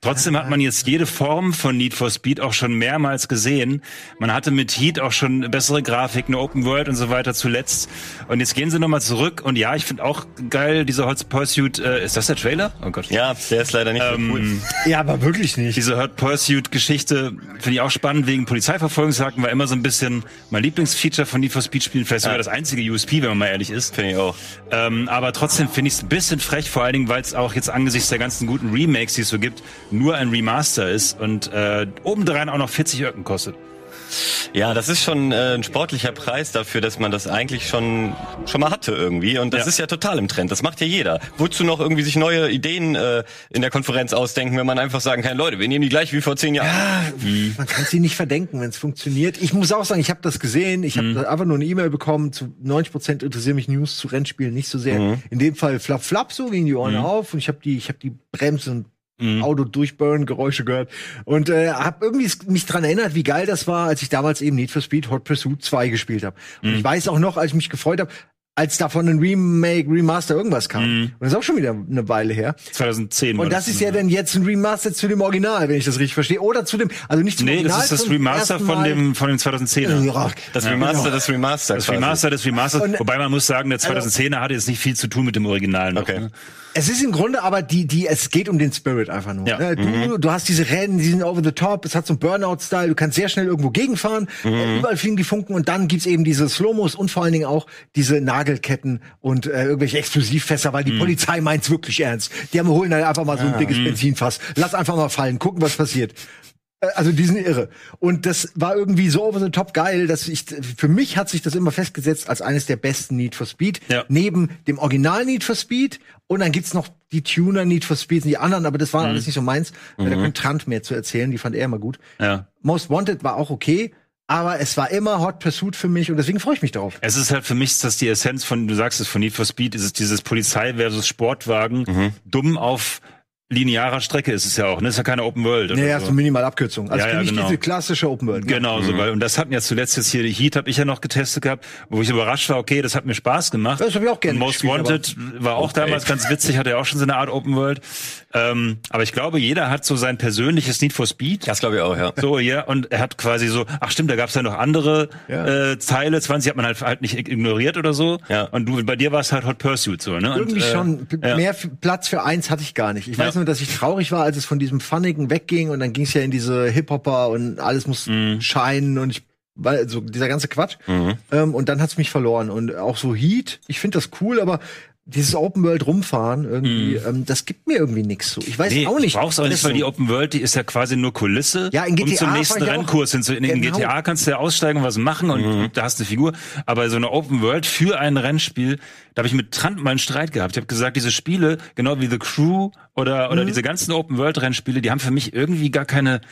Trotzdem hat man jetzt jede Form von Need for Speed auch schon mehrmals gesehen. Man hatte mit Heat auch schon bessere Grafik, eine Open World und so weiter zuletzt. Und jetzt gehen sie nochmal zurück. Und ja, ich finde auch geil, dieser Hot Pursuit, äh, ist das der Trailer? Oh Gott. ja, der ist leider nicht so cool. Ähm, Ja, aber wirklich nicht. diese Hot Pursuit-Geschichte finde ich auch spannend wegen Polizeiverfolgungsjagden, war immer so ein bisschen mein Lieblingsfeature von Need for Speed Spielen, vielleicht sogar das einzige USP, wenn man mal ehrlich ist. Finde ich auch. Ähm, aber trotzdem finde ich es ein bisschen frech, vor allen Dingen, weil es auch jetzt angesichts der ganzen guten Remakes, die es so gibt, nur ein Remaster ist und äh, obendrein auch noch 40 Öcken kostet. Ja, das ist schon äh, ein sportlicher Preis dafür, dass man das eigentlich schon schon mal hatte irgendwie. Und das Ja. ist ja total im Trend. Das macht ja jeder. Wozu noch irgendwie sich neue Ideen äh, in der Konferenz ausdenken, wenn man einfach sagen kann, Leute, wir nehmen die gleich wie vor zehn Jahren. Man kann sie nicht verdenken, wenn es funktioniert. Ich muss auch sagen, ich habe das gesehen. Ich Mhm. habe einfach nur eine E-Mail bekommen. Zu 90 Prozent interessieren mich News zu Rennspielen nicht so sehr. Mhm. In dem Fall flap flap so gingen die Ohren auf und ich habe die, ich habe die Bremsen Mhm. Auto durchburn Geräusche gehört und äh, habe irgendwie mich dran erinnert, wie geil das war, als ich damals eben Need for Speed Hot Pursuit 2 gespielt habe. Und Mhm. ich weiß auch noch, als ich mich gefreut habe, als davon ein Remake, Remaster irgendwas kam. Mhm. Und das ist auch schon wieder eine Weile her. 2010 war Und das ist ja dann jetzt ein Remaster zu dem Original, wenn ich das richtig verstehe. Oder zu dem, also nicht zum Nee, Original. das ist das Remaster von dem, von dem 2010er. Ja, Das Remaster, das Remaster. Das quasi. Remaster des Remasters, Und- wobei man muss sagen, der 2010er hatte jetzt nicht viel zu tun mit dem Original noch. Okay. Ne? Es ist im Grunde aber die, die, es geht um den Spirit einfach nur. Ja. ne? Du, du hast diese Rennen, die sind over the top, es hat so einen Burnout-Style, du kannst sehr schnell irgendwo gegenfahren, äh, überall fliegen die Funken und dann gibt's eben diese Slomos und vor allen Dingen auch diese Nagelketten und äh, irgendwelche Explosivfässer, weil die Polizei meint's wirklich ernst. Die haben holen halt einfach mal so ein dickes Benzinfass. Lass einfach mal fallen, gucken, was passiert. Äh, Also die sind irre. Und das war irgendwie so over the top geil, dass ich, für mich hat sich das immer festgesetzt als eines der besten Need for Speed. Ja. Neben dem Original Need for Speed. Und dann gibt's noch die Tuner Need for Speed und die anderen, aber das war alles nicht so meins. Da könnte Trant mehr zu erzählen, die fand er immer gut. Ja. Most Wanted war auch okay, aber es war immer Hot Pursuit für mich und deswegen freue ich mich darauf. Es ist halt für mich, dass die Essenz von, du sagst es, von Need for Speed, ist es dieses Polizei versus Sportwagen, Mhm. dumm auf linearer Strecke ist es ja auch, ne? Ist ja keine Open World. Oder Nee, ja, so. so minimal Abkürzung. Also Ja, ja, für mich genau. diese klassische Open World. Genau, so, weil, und das hatten ja zuletzt jetzt hier, die Heat habe ich ja noch getestet gehabt, wo ich überrascht war, okay, das hat mir Spaß gemacht. Das hab ich auch gerne Und Most gespielt, Wanted war auch damals ganz witzig, hatte ja auch schon so eine Art Open World. Ähm, aber ich glaube, jeder hat so sein persönliches Need for Speed. Das glaube ich auch, ja. So, ja, und er hat quasi so, ach stimmt, da gab es ja noch andere Ja. äh, Teile, 20 hat man halt, halt nicht ignoriert oder so. Ja. Und du, bei dir war es halt Hot Pursuit so, ne? Irgendwie und, äh, schon. Ja. Mehr Platz für eins hatte ich gar nicht. Ich weiß Ja. nur, dass ich traurig war, als es von diesem Funnigen wegging und dann ging es ja in diese Hip-Hopper und alles muss Mhm. scheinen und ich weil so dieser ganze Quatsch. Mhm. Ähm, und dann hat's mich verloren. Und auch so Heat, ich finde das cool, aber dieses Open World rumfahren irgendwie, ähm, das gibt mir irgendwie nichts so. Ich weiß. Nee, auch nicht. brauchst auch nicht, weil so- die Open World, die ist ja quasi nur Kulisse. Ja, in um GTA zum fahr nächsten. Rennkurs hin. In, in Genau. GTA kannst du ja aussteigen und was machen und Mhm. da hast du eine Figur. Aber so eine Open World für ein Rennspiel, da habe ich mit Trant mal einen Streit gehabt. Ich habe gesagt, diese Spiele, genau wie The Crew oder, Mhm. oder diese ganzen Open World Rennspiele, die haben für mich irgendwie gar keine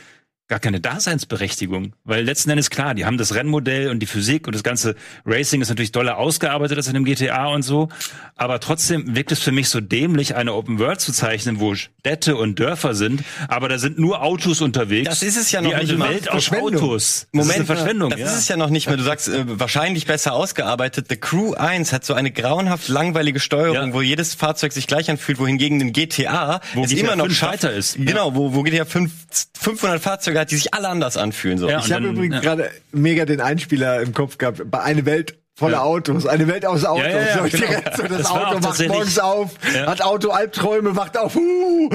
gar keine Daseinsberechtigung, weil letzten Endes klar, die haben das Rennmodell und die Physik und das ganze Racing ist natürlich doller ausgearbeitet als in dem GTA und so, aber trotzdem wirkt es für mich so dämlich, eine Open World zu zeichnen, wo Städte und Dörfer sind, aber da sind nur Autos unterwegs. Das ist es ja noch eine nicht mal. Welt aus. Autos. Moment, das ist eine Verschwendung. Das ja. ist es ja noch nicht mehr. Du sagst, äh, wahrscheinlich besser ausgearbeitet. The Crew 1 hat so eine grauenhaft langweilige Steuerung, Ja. wo jedes Fahrzeug sich gleich anfühlt, wohingegen ein GTA Wo es GTA immer noch 5 schafft, ist. Genau, wo, wo GTA 5, 500 Fahrzeuge hat, die sich alle anders anfühlen. So. Ja. Ich habe übrigens ja. gerade mega den Einspieler im Kopf gehabt. Bei eine Welt voller Ja. Autos, eine Welt aus Autos. Ja, ja, ja, genau. so, das, Das Auto wacht tatsächlich- morgens auf, Ja. hat Auto Albträume, wacht auf, uh,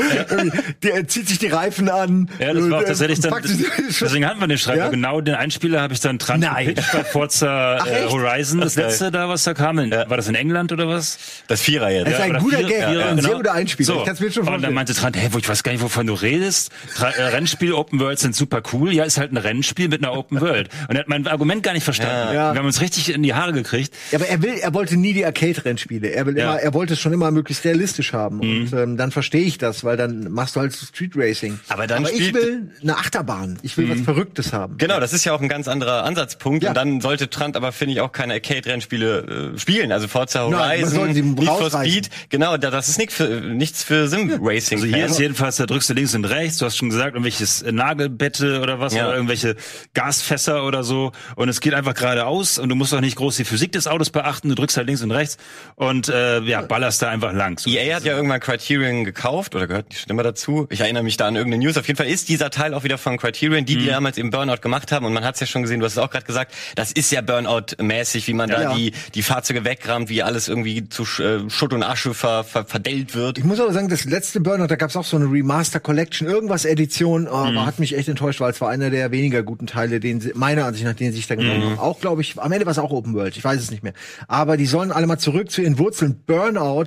der zieht sich die Reifen an. Ja, das war auch äh, tatsächlich dann, deswegen hatten wir den weil Genau den Einspieler habe ich dann dran Nein. gepitcht bei Forza Ach, äh? Horizon, das Okay. letzte da, was da kam. In, War das in England oder was? Das Vierer jetzt. Das ist ein guter vier- Gag, ja, ein sehr genau. guter Einspieler. So. Ich kann's mir schon Und dann vorstellen. meinte Trant, hey, wo ich weiß gar nicht, wovon du redest. Tra äh, Rennspiel, Open World sind super cool. Ja, ist halt ein Rennspiel mit einer Open World. Und er hat mein Argument gar nicht verstanden. Wir haben uns richtig in die Haare gekriegt. Ja, aber er will, er wollte nie die Arcade-Rennspiele. Er will Ja. Mhm. immer, er wollte es schon immer möglichst realistisch haben. Und ähm, dann verstehe ich das, weil dann machst du halt Street Racing. Aber dann aber ich will eine Achterbahn. Ich will Mhm. was Verrücktes haben. Genau, das ist ja auch ein ganz anderer Ansatzpunkt. Ja. Und dann sollte Trant aber, finde ich, auch keine Arcade-Rennspiele äh, spielen. Also Forza Nein, Horizon, sie Need for. Speed. Genau, da- das ist nicht für, nichts für Sim-Racing. Also hier ist jedenfalls, da drückst du links und rechts, du hast schon gesagt, irgendwelches Nagelbette oder was, Ja. oder irgendwelche Gasfässer oder so. Und es geht einfach geradeaus und du musst auch nicht groß die Physik des Autos beachten, du drückst halt links und rechts und äh, ja, ballerst da einfach lang. So. EA hat ja irgendwann Criterion gekauft oder gehört die Stimme dazu. Ich erinnere mich da an irgendeine News. Auf jeden Fall ist dieser Teil auch wieder von Criterion, die, die Mhm. damals eben Burnout gemacht haben. Und man hat es ja schon gesehen, du hast es auch gerade gesagt, das ist ja Burnout-mäßig, wie man da Ja. die, die Fahrzeuge wegrammt, wie alles irgendwie zu Sch- äh, Schutt und Asche ver, ver, verdellt wird. Ich muss aber sagen, das letzte Burnout, da gab's auch so eine Remaster Collection, irgendwas Edition, oh, Mhm. aber hat mich echt enttäuscht, weil es war einer der weniger guten Teile, den sie, meiner Ansicht nach, den sie sich da genommen Mhm. haben. Auch, glaube ich, am Ende war es auch Open World, ich weiß es nicht mehr. Aber die sollen alle mal zurück zu ihren Wurzeln. Burnout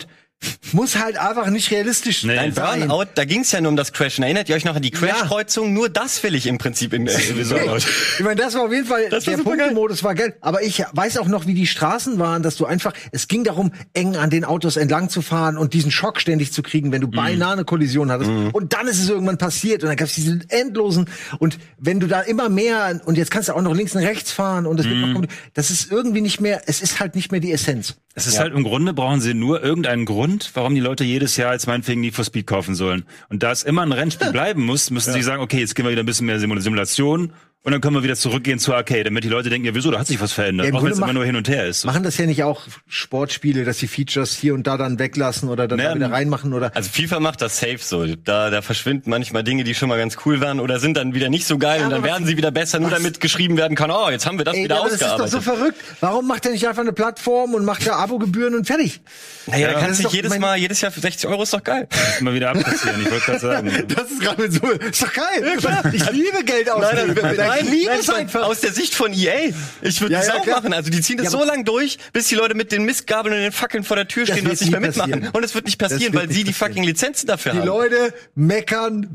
muss halt einfach nicht realistisch Nee. Ein sein. Burnout, da ging es ja nur um das Crashen. Erinnert ihr euch noch an die Crash-Kreuzung? Nur das will ich im Prinzip in sowieso. Ich meine, das war auf jeden Fall, Das war der. Punktemodus war geil. Aber ich weiß auch noch, wie die Straßen waren, dass du einfach, es ging darum, eng an den Autos entlang zu fahren und diesen Schock ständig zu kriegen, wenn du beinahe eine Kollision hattest. Und dann ist es irgendwann passiert und dann gab es diese endlosen, und wenn du da immer mehr, und jetzt kannst du auch noch links und rechts fahren und es wird noch, das ist irgendwie nicht mehr, es ist halt nicht mehr die Essenz. Es ist halt im Grunde brauchen sie nur irgendeinen Grund, warum die Leute jedes Jahr jetzt meinetwegen Need for Speed kaufen sollen. Und da es immer ein Rennspiel bleiben muss, müssen sie sagen, okay, jetzt gehen wir wieder ein bisschen mehr Simul- Simulation und dann können wir wieder zurückgehen zur Arcade, damit die Leute denken, ja wieso, da hat sich was verändert, Ja, auch wenn es immer nur hin und her ist. Machen das ja nicht auch Sportspiele, dass sie Features hier und da dann weglassen oder dann Ja, da wieder reinmachen oder Also FIFA macht das safe so. Da, da verschwinden manchmal Dinge, die schon mal ganz cool waren oder sind dann wieder nicht so geil Ja, und dann werden sie wieder besser, nur was- damit geschrieben werden kann, oh, jetzt haben wir das Ey, wieder aber das ist doch ausgearbeitet. so verrückt. Warum macht er nicht einfach eine Plattform und macht da Abogebühren und fertig? naja, da das kannst ist du jedes Mal, jedes Jahr für 60 Euro ist doch geil. immer wieder abkassieren, ich wollte gerade sagen. Das ist gerade mit so, ist doch geil. ich liebe Geld ausgeben. Ich liebe es nein, einfach. aus der Sicht von EA. Ich würde Ja, das ja, auch klar. machen. Also die ziehen das Ja, so lang durch, bis die Leute mit den Mistgabeln und den Fackeln vor der Tür Das stehen und das nicht mehr mitmachen. passieren. Und es wird nicht passieren, wird weil nicht sie die passieren. fucking Lizenzen dafür Die haben. Leute meckern,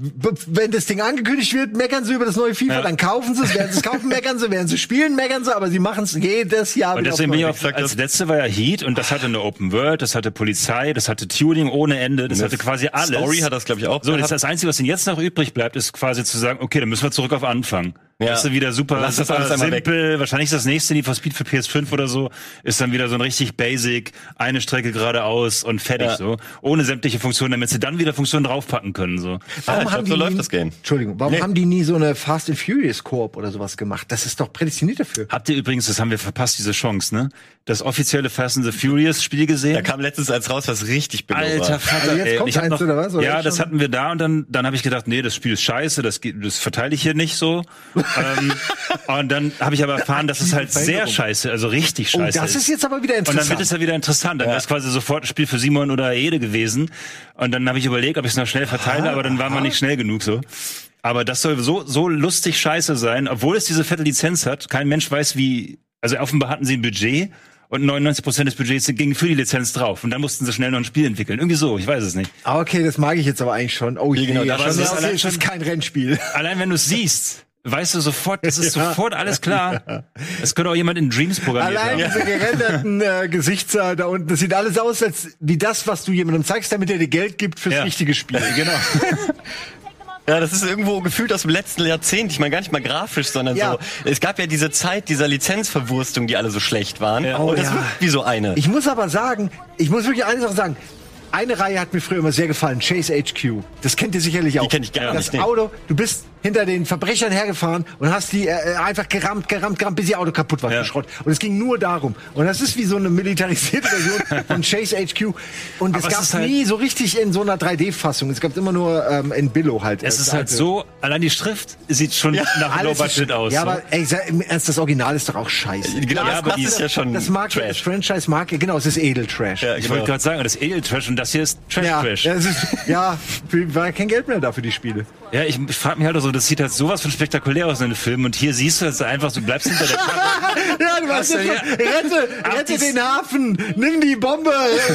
wenn das Ding angekündigt wird, meckern sie über das neue FIFA, Ja. dann kaufen sie es, werden sie es kaufen, meckern sie, werden sie spielen, meckern sie, aber sie machen es jedes Jahr Und wieder deswegen bin ich auch, als letzte war ja Heat und das hatte eine Open World, das hatte Polizei, das hatte Tuning ohne Ende, das hatte quasi alles. Story hat das, glaube ich, auch So, das, das Einzige, was ihnen jetzt noch übrig bleibt, ist quasi zu sagen, okay, dann müssen wir zurück auf Anfang. Ja. Das ist wieder super, Lass das super alles einmal simpel. Wahrscheinlich ist das nächste Need for Speed für PS5 oder so, ist dann wieder so ein richtig basic, eine Strecke geradeaus und fertig Ja. so. Ohne sämtliche Funktionen, damit sie dann wieder Funktionen draufpacken können, so. Warum ich haben glaub, die so nie, läuft das Game. Entschuldigung, warum Nee. haben die nie so eine Fast and Furious Koop oder sowas gemacht? Das ist doch prädestiniert dafür. Habt ihr übrigens, das haben wir verpasst, diese Chance, ne? Das offizielle Fast and the Furious Spiel gesehen? Da kam letztens als raus, was richtig billig Alter war. Vater, Also jetzt kommt Ich eins, noch, oder was? Oder ja, das schon- hatten wir da und dann, dann habe ich gedacht, nee, das Spiel ist scheiße, das, das verteile ich hier nicht so. ähm, und dann habe ich aber erfahren, dass es halt sehr scheiße, also richtig Oh, scheiße das ist jetzt aber wieder und interessant. dann wird es ja wieder interessant. Dann wäre es quasi sofort ein Spiel für Simon oder Ede gewesen. Und dann habe ich überlegt, ob ich es noch schnell verteile, aber dann war man nicht schnell genug so. Aber das soll so, so lustig scheiße sein, obwohl es diese fette Lizenz hat. Kein Mensch weiß, wie. Also offenbar hatten sie ein Budget und 99% des Budgets gingen für die Lizenz drauf. Und dann mussten sie schnell noch ein Spiel entwickeln. Irgendwie so, ich weiß es nicht. Ah, okay, das mag ich jetzt aber eigentlich schon. Oh, genau, nee, war schon, ja, das ist kein Rennspiel. Allein wenn du es siehst, weißt du sofort, das ist sofort alles klar. Es könnte auch jemand in Dreams programmiert Allein haben. diese gerenderten äh, Gesichter da unten, das sieht alles aus, als wie das, was du jemandem zeigst, damit er dir Geld gibt fürs Ja. richtige Spiel. Genau. Ja, das ist irgendwo gefühlt aus dem letzten Jahrzehnt. Ich meine gar nicht mal grafisch, sondern Ja. so. Es gab ja diese Zeit dieser Lizenzverwurstung, die alle so schlecht waren. Oh, und das ja. wirkt wie so eine. Ich muss aber sagen, ich muss wirklich eine Sache sagen. Eine Reihe hat mir früher immer sehr gefallen, Chase HQ. Das kennt ihr sicherlich auch. kenn ich gar das nicht, nee. Auto, du bist hinter den Verbrechern hergefahren und hast die äh, einfach gerammt, gerammt, gerammt, bis ihr Auto kaputt war, Ja. geschrott. Und es ging nur darum. Und das ist wie so eine militarisierte Version von Chase HQ. Und es es gab ist halt- nie so richtig in so einer 3D-Fassung. Es gab immer nur ähm, in Billo halt. Es Das ist halt so, allein die Schrift sieht schon nach Low Alles ist- Budget aus. Ja, so. aber ey, im Ernst, das Original ist doch auch scheiße. Genau, Ja, das, aber das die- ist ja schon Das mag das Trash. Franchise mag, genau, es ist Edeltrash. Ja, Ich genau. wollte gerade sagen, das ist Edeltrash und das hier ist Trash Ja, ja, Ja, es ist, ja, war kein Geld mehr da für die Spiele. Ich, ich frage mich halt auch so, das sieht halt sowas von spektakulär aus in den Filmen und hier siehst du, du einfach, du bleibst hinter der Kamera. Ja, du weißt du- ja, schon, rette, rette den Hafen, nimm die Bombe,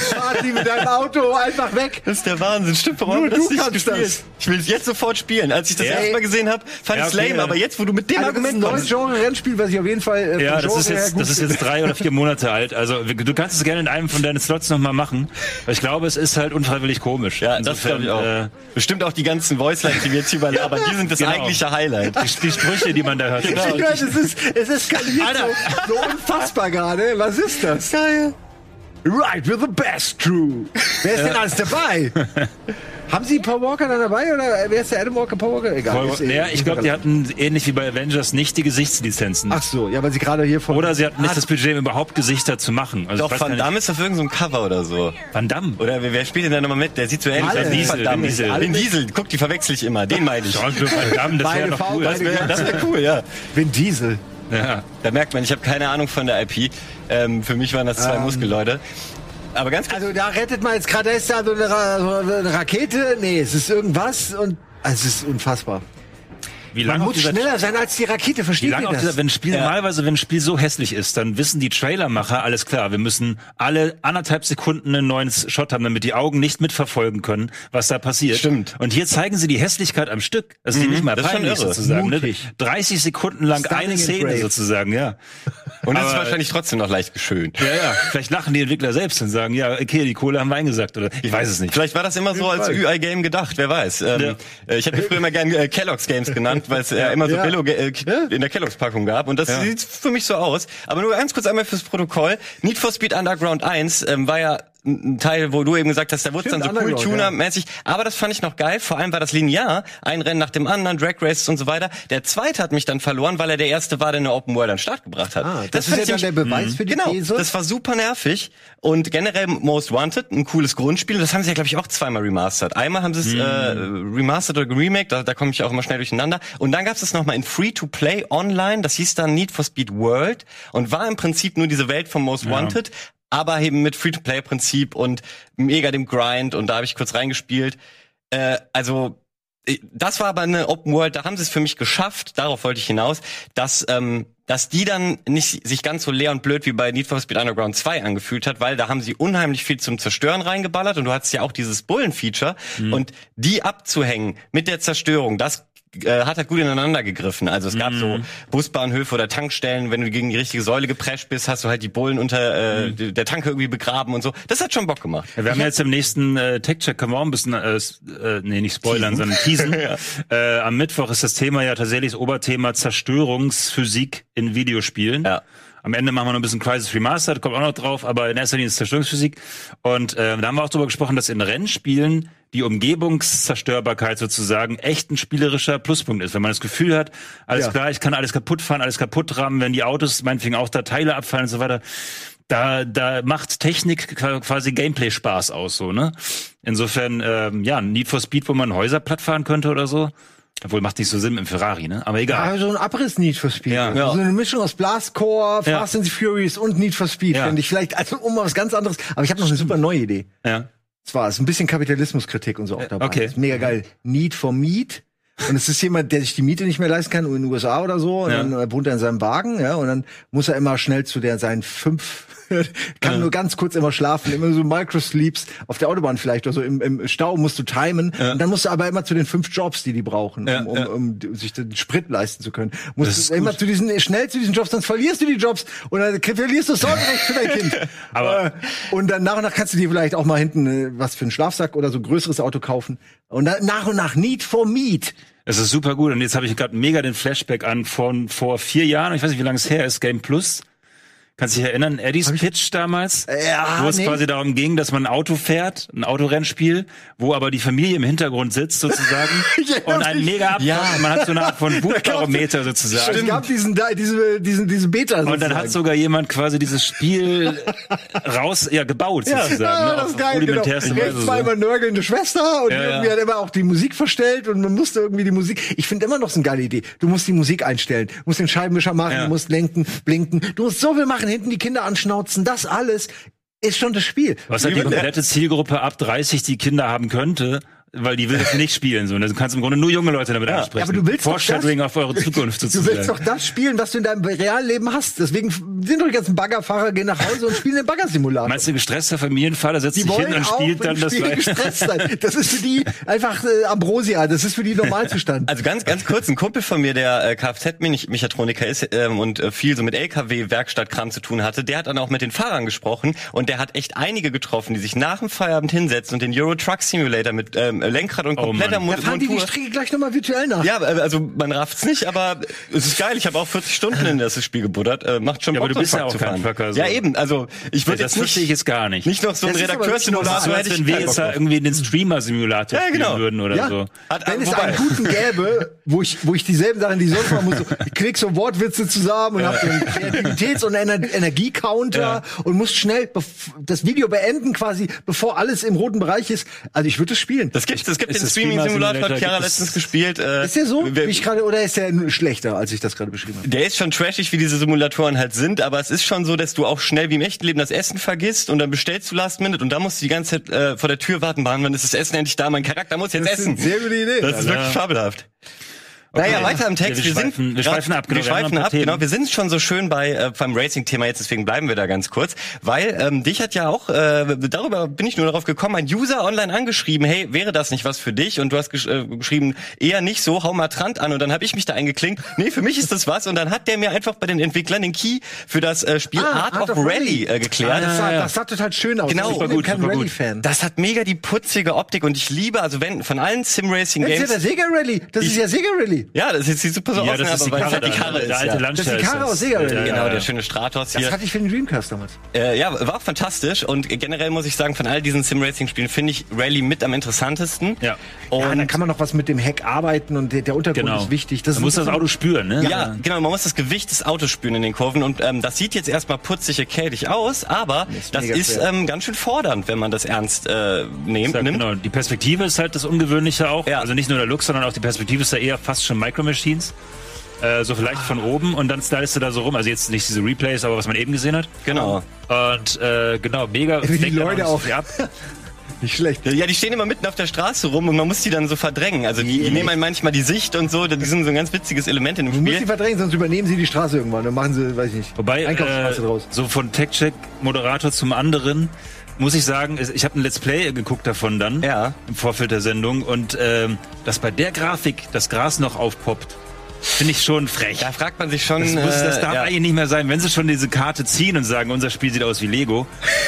fahr die mit deinem Auto einfach weg. Das ist der Wahnsinn. Stimmt, warum Nur das du nicht kannst gespielt? das. Ich will es jetzt sofort spielen. Als ich das Ja. erste Mal gesehen habe, fand Ja, ich es okay, lame. ja. Aber jetzt, wo du mit dem Also das ist ein Argument neues Genre-Rennspiel, was ich auf jeden Fall äh, Ja, das ist, jetzt, das ist jetzt drei oder vier Monate alt. Also du kannst es gerne in einem von deinen Slots nochmal machen. Aber ich glaube, es ist halt unfreiwillig komisch. ja, das glaube ich auch. Äh, Bestimmt auch die ganzen Voicelines, die wir jetzt hier überlabern, die sind das Genau. eigentliche Highlight. die, die Sprüche, die man da hört. Ich meine, es ist, es eskaliert so, so unfassbar gerade. Was ist das? Geil. Right, we're the best crew. Wer ist denn alles dabei? Haben Sie Paul Walker dann dabei oder wer ist der Adam Walker, Paul Walker? Egal. ist eh- Naja, ich glaube, die hatten ähnlich wie bei Avengers nicht die Gesichtslizenzen. Ach so, ja, weil Sie gerade hier von Oder sie hatten nicht das Budget, überhaupt Gesichter zu machen. Also Doch, Van Damme ist auf irgendeinem Cover oder so. Van Damme. Oder wer, wer spielt denn da nochmal mit? Der sieht so ähnlich aus wie Diesel, Van Diesel. Vin Diesel. Guck, die verwechsel ich immer. Den meine ich. Jean-Claude Van Damme, das wäre doch Faul, cool. Das wäre wär cool, ja. Vin Diesel. Ja. Da merkt man, ich habe keine Ahnung von der IP. Ähm, für mich waren das zwei Muskelleute. Aber ganz kurz, Also da rettet man jetzt gerade, da ist da so eine, Ra eine Rakete. Nee, es ist irgendwas und also es ist unfassbar. Wie Man lange muss schneller sein als die Rakete, Wie versteht lange ihr das? dieser, wenn ein Spiel normalerweise, wenn ein Spiel so hässlich ist, dann wissen die Trailermacher, alles klar, wir müssen alle anderthalb Sekunden einen neuen Shot haben, damit die Augen nicht mitverfolgen können, was da passiert. Stimmt. Und hier zeigen sie die Hässlichkeit am Stück. Das ist nicht mal das peinlich sozusagen. Ne? Mutig. 30 Sekunden lang Stunning eine Szene brave. sozusagen, ja. Und es ist wahrscheinlich trotzdem noch leicht geschönt. Ja, ja. Vielleicht lachen die Entwickler selbst und sagen, ja, okay, die Kohle haben wir eingesagt oder ich weiß es nicht. Vielleicht war das immer so als UI-Game gedacht, wer weiß. Ähm, äh, Ich habe die früher immer gerne äh, Kellogg's Games genannt, weil es äh, immer so Ja. Billo äh, in der Kellogg's Packung gab und das sieht für mich so aus. Aber nur ganz kurz einmal fürs Protokoll. Need for Speed Underground 1 ähm, war ja ein Teil, wo du eben gesagt hast, da wurde es dann so cool Tuner-mäßig. Aber das fand ich noch geil. Vor allem war das linear. Ein Rennen nach dem anderen, Drag Races und so weiter. Der zweite hat mich dann verloren, weil er der erste war, der eine Open World an den Start gebracht hat. Ah, das, fand ist ja dann der Beweis für die Genau, These. das war super nervig und generell Most Wanted, ein cooles Grundspiel. Das haben sie ja, glaube ich, auch zweimal remastert. Einmal haben sie es äh, remastered oder remake, da, da komme ich auch immer schnell durcheinander. Und dann gab es das nochmal in Free-to-Play online, das hieß dann Need for Speed World und war im Prinzip nur diese Welt von Most Wanted, aber eben mit Free-to-Play-Prinzip und mega dem Grind und da habe ich kurz reingespielt. Äh, also äh, das war aber eine Open World, da haben sie es für mich geschafft, darauf wollte ich hinaus, dass, ähm, dass die dann nicht sich ganz so leer und blöd wie bei Need for Speed Underground 2 angefühlt hat, weil da haben sie unheimlich viel zum Zerstören reingeballert und du hattest ja auch dieses Bullen-Feature und die abzuhängen mit der Zerstörung, das äh, hat halt gut ineinander gegriffen. Also es gab so Busbahnhöfe oder Tankstellen, wenn du gegen die richtige Säule geprescht bist, hast du halt die Bullen unter äh, der Tanke irgendwie begraben und so. Das hat schon Bock gemacht. Ja, wir haben ja jetzt im nächsten äh, Tech-Check, können wir auch ein bisschen, äh, äh, nee, nicht spoilern, sondern teasen. äh, am Mittwoch ist das Thema ja tatsächlich das Oberthema Zerstörungsphysik in Videospielen. Ja. Am Ende machen wir noch ein bisschen Crisis Remastered, kommt auch noch drauf, aber in erster Linie ist Zerstörungsphysik. Und äh, da haben wir auch drüber gesprochen, dass in Rennspielen die Umgebungszerstörbarkeit sozusagen echt ein spielerischer Pluspunkt ist. Wenn man das Gefühl hat, alles Ja. klar, ich kann alles kaputt fahren, alles kaputt rammen, wenn die Autos meinetwegen auch da Teile abfallen und so weiter. Da, da macht Technik quasi Gameplay Spaß aus, so, ne? Insofern, ähm, ja, Need for Speed, wo man Häuser platt fahren könnte oder so. Obwohl macht nicht so Sinn im Ferrari, ne? Aber egal. Ja, so ein Abriss Need for Speed. Ja. So eine Mischung aus Blastcore, Ja. Fast and the Furious und Need for Speed, Ja. finde ich. Vielleicht, also um mal was ganz anderes. Aber ich habe noch eine super neue Idee. Ja. Zwar ist ein bisschen Kapitalismuskritik und so auch dabei. okay. Ist mega geil. Need for Meat. Und es ist jemand, der sich die Miete nicht mehr leisten kann, in den USA oder so. Und Ja. dann äh, wohnt er in seinem Wagen, ja, und dann muss er immer schnell zu der seinen fünf, kann nur ganz kurz immer schlafen, immer so Microsleeps auf der Autobahn vielleicht oder so im, im Stau musst du timen. Und dann musst du aber immer zu den fünf Jobs, die die brauchen, Ja, um, um, ja. um sich den Sprit leisten zu können. Musst du immer gut. zu diesen, schnell zu diesen Jobs, sonst verlierst du die Jobs und dann verlierst du das Sorgerecht für dein Kind. Aber- Äh, und dann nach und nach kannst du dir vielleicht auch mal hinten äh, was für einen Schlafsack oder so ein größeres Auto kaufen. Und dann nach und nach Need for Meat. Es ist super gut. Und jetzt habe ich gerade mega den Flashback an von vor vier Jahren. Ich weiß nicht, wie lange es her ist. Game Plus. Kannst du dich erinnern? Eddies Pitch damals? Ja, wo es nee. quasi darum ging, dass man ein Auto fährt, ein Autorennspiel, wo aber die Familie im Hintergrund sitzt sozusagen und ein mega Abstand. Ja. Man hat so eine Art von Buchbarometer sozusagen. Es gab diesen, da- diese, diesen, diese Beta. Und dann sozusagen. hat sogar jemand quasi dieses Spiel raus, ja, gebaut sozusagen. Ja, ne? das Auf ist geil, genau. so. war immer nörgelnde Schwester und Ja, irgendwie ja. hat immer auch die Musik verstellt und man musste irgendwie die Musik. Ich finde immer noch so eine geile Idee. Du musst die Musik einstellen, du musst den Scheibenwischer machen, Ja. du musst lenken, blinken, du musst so viel machen, hinten die Kinder anschnauzen, das alles ist schon das Spiel. Was halt die komplette Zielgruppe ab 30 die Kinder haben könnte, weil die will das nicht spielen. So. Und Du kannst im Grunde nur junge Leute damit ansprechen. aber du willst doch Foreshadowing das- auf eure Zukunft Du sozusagen. willst doch das spielen, was du in deinem realen Leben hast. Deswegen sind doch die ganzen Baggerfahrer, gehen nach Hause und spielen den Baggersimulator. Meinst du, gestresster Familienvater setzt Die sich hin und spielt dann das Spiel gestresst sein. Das ist für die einfach äh, Ambrosia. Das ist für die Normalzustand. Also ganz, ganz kurz, ein Kumpel von mir, der äh, Kfz-Mechatroniker ist ähm, und äh, viel so mit LKW-Werkstattkram zu tun hatte, der hat dann auch mit den Fahrern gesprochen und der hat echt einige getroffen, die sich nach dem Feierabend hinsetzen und den Euro Truck Simulator mit ähm, Lenkrad und Oh kompletter Mann. Mo- da fahren die die Montur. Strecke gleich nochmal virtuell nach. Ja, äh, also man rafft's nicht, aber es ist geil. Ich habe auch 40 Stunden in das Spiel gebuddert. Äh, macht schon Ja, aber Bock, du bist ja auch kein zu fahren. Trucker, so. Ja, eben. Also ich würde das jetzt verstehe ich nicht, jetzt gar nicht. nicht noch so aber Redakteursimulator. so, als ich wenn wir jetzt da irgendwie den Streamer-Simulator Ja, spielen genau. würden oder Ja. so. Hat, Wenn es wobei- einen guten gäbe, wo ich, wo ich dieselben Sachen, die ich sonst machen muss, so, ich klick so Wortwitze zusammen und hab so einen Kreativitäts- und Ener Energiecounter Ja. und muss schnell das Video beenden quasi, bevor alles im roten Bereich ist. Also ich würde es spielen. Das gibt es gibt den Streaming-Simulator, Streamer-Simulator, hat Chiara letztens gespielt. Äh, ist der so, wer- wie ich gerade, oder ist der schlechter, als ich das gerade beschrieben habe? Der ist schon trashig, wie diese Simulatoren halt sind, aber es ist schon so, dass du auch schnell wie im echten Leben das Essen vergisst und dann bestellst du Last Minute und dann musst du die ganze Zeit äh, vor der Tür warten, wann ist das Essen endlich da, mein Charakter muss jetzt Das essen. sehr gute Idee. Das ist Ja. wirklich fabelhaft. Naja, weiter im Text. Ja, wir, schweifen, sind wir schweifen ab, genau. Wir schweifen ab, genau. Wir sind schon so schön bei äh, beim Racing-Thema jetzt, deswegen bleiben wir da ganz kurz, weil ähm, dich hat ja auch äh, darüber bin ich nur darauf gekommen, ein User online angeschrieben, hey, wäre das nicht was für dich? Und du hast gesch äh, geschrieben, eher nicht so, hau mal Trant an. Und dann habe ich mich da eingeklinkt, nee, für mich ist das was. Und dann hat der mir einfach bei den Entwicklern den Key für das äh, Spiel Ah, Art, of, Rally äh, geklärt. Das sah, das sah total schön aus. Genau. ich bin gut, kein. Rally-Fan. Das hat mega die putzige Optik und ich liebe, also wenn von allen Sim-Racing Das ist ja der Sega Rally. Das ist ja Sega Rally. Ja, das sieht super so Ja, aus, das ist die aber weil es Karre, halt die da, Karre der ist. alte Ja. Lancia Das ist die Karre aus Sega Rally. Genau, der schöne Stratos Das hier. hatte ich für den Dreamcast damals. Äh, ja, war fantastisch und generell muss ich sagen, von all diesen Sim-Racing-Spielen finde ich Rally mit am interessantesten. Ja. Und ja, da kann man noch was mit dem Heck arbeiten und der, der Untergrund Genau. ist wichtig. Das Man muss ist das Auto spüren, ne? ja, genau, man muss das Gewicht des Autos spüren in den Kurven und ähm, das sieht jetzt erstmal putzig arcadisch aus, aber ist das ist ähm, ganz schön fordernd, wenn man das ernst äh, nehm, Ja, nimmt. genau. Die Perspektive ist halt das Ungewöhnliche auch. Ja. Also nicht nur der Look, sondern auch die Perspektive ist ja eher fast schon Micro Machines. Äh, so vielleicht von oben und dann stylst du da so rum. Also jetzt nicht diese Replays, aber was man eben gesehen hat. Genau. Und äh, genau, mega. Wie die Leute auch. ab. Nicht schlecht. Ja, die stehen immer mitten auf der Straße rum und man muss die dann so verdrängen. Also die, die nehmen manchmal die Sicht und so. Die sind so ein ganz witziges Element in dem Du musst sie Spiel. verdrängen, sonst übernehmen sie die Straße irgendwann. Dann machen sie, weiß ich nicht, Wobei, Einkaufsstraße äh, draus. so von TechCheck-Moderator zum anderen, muss ich sagen, ich habe ein Let's Play geguckt davon dann, Ja. im Vorfeld der Sendung, und ähm, dass bei der Grafik das Gras noch aufpoppt, finde ich schon frech. Da fragt man sich schon. Das, muss, das äh, darf ja. eigentlich nicht mehr sein. Wenn sie schon diese Karte ziehen und sagen, unser Spiel sieht aus wie Lego,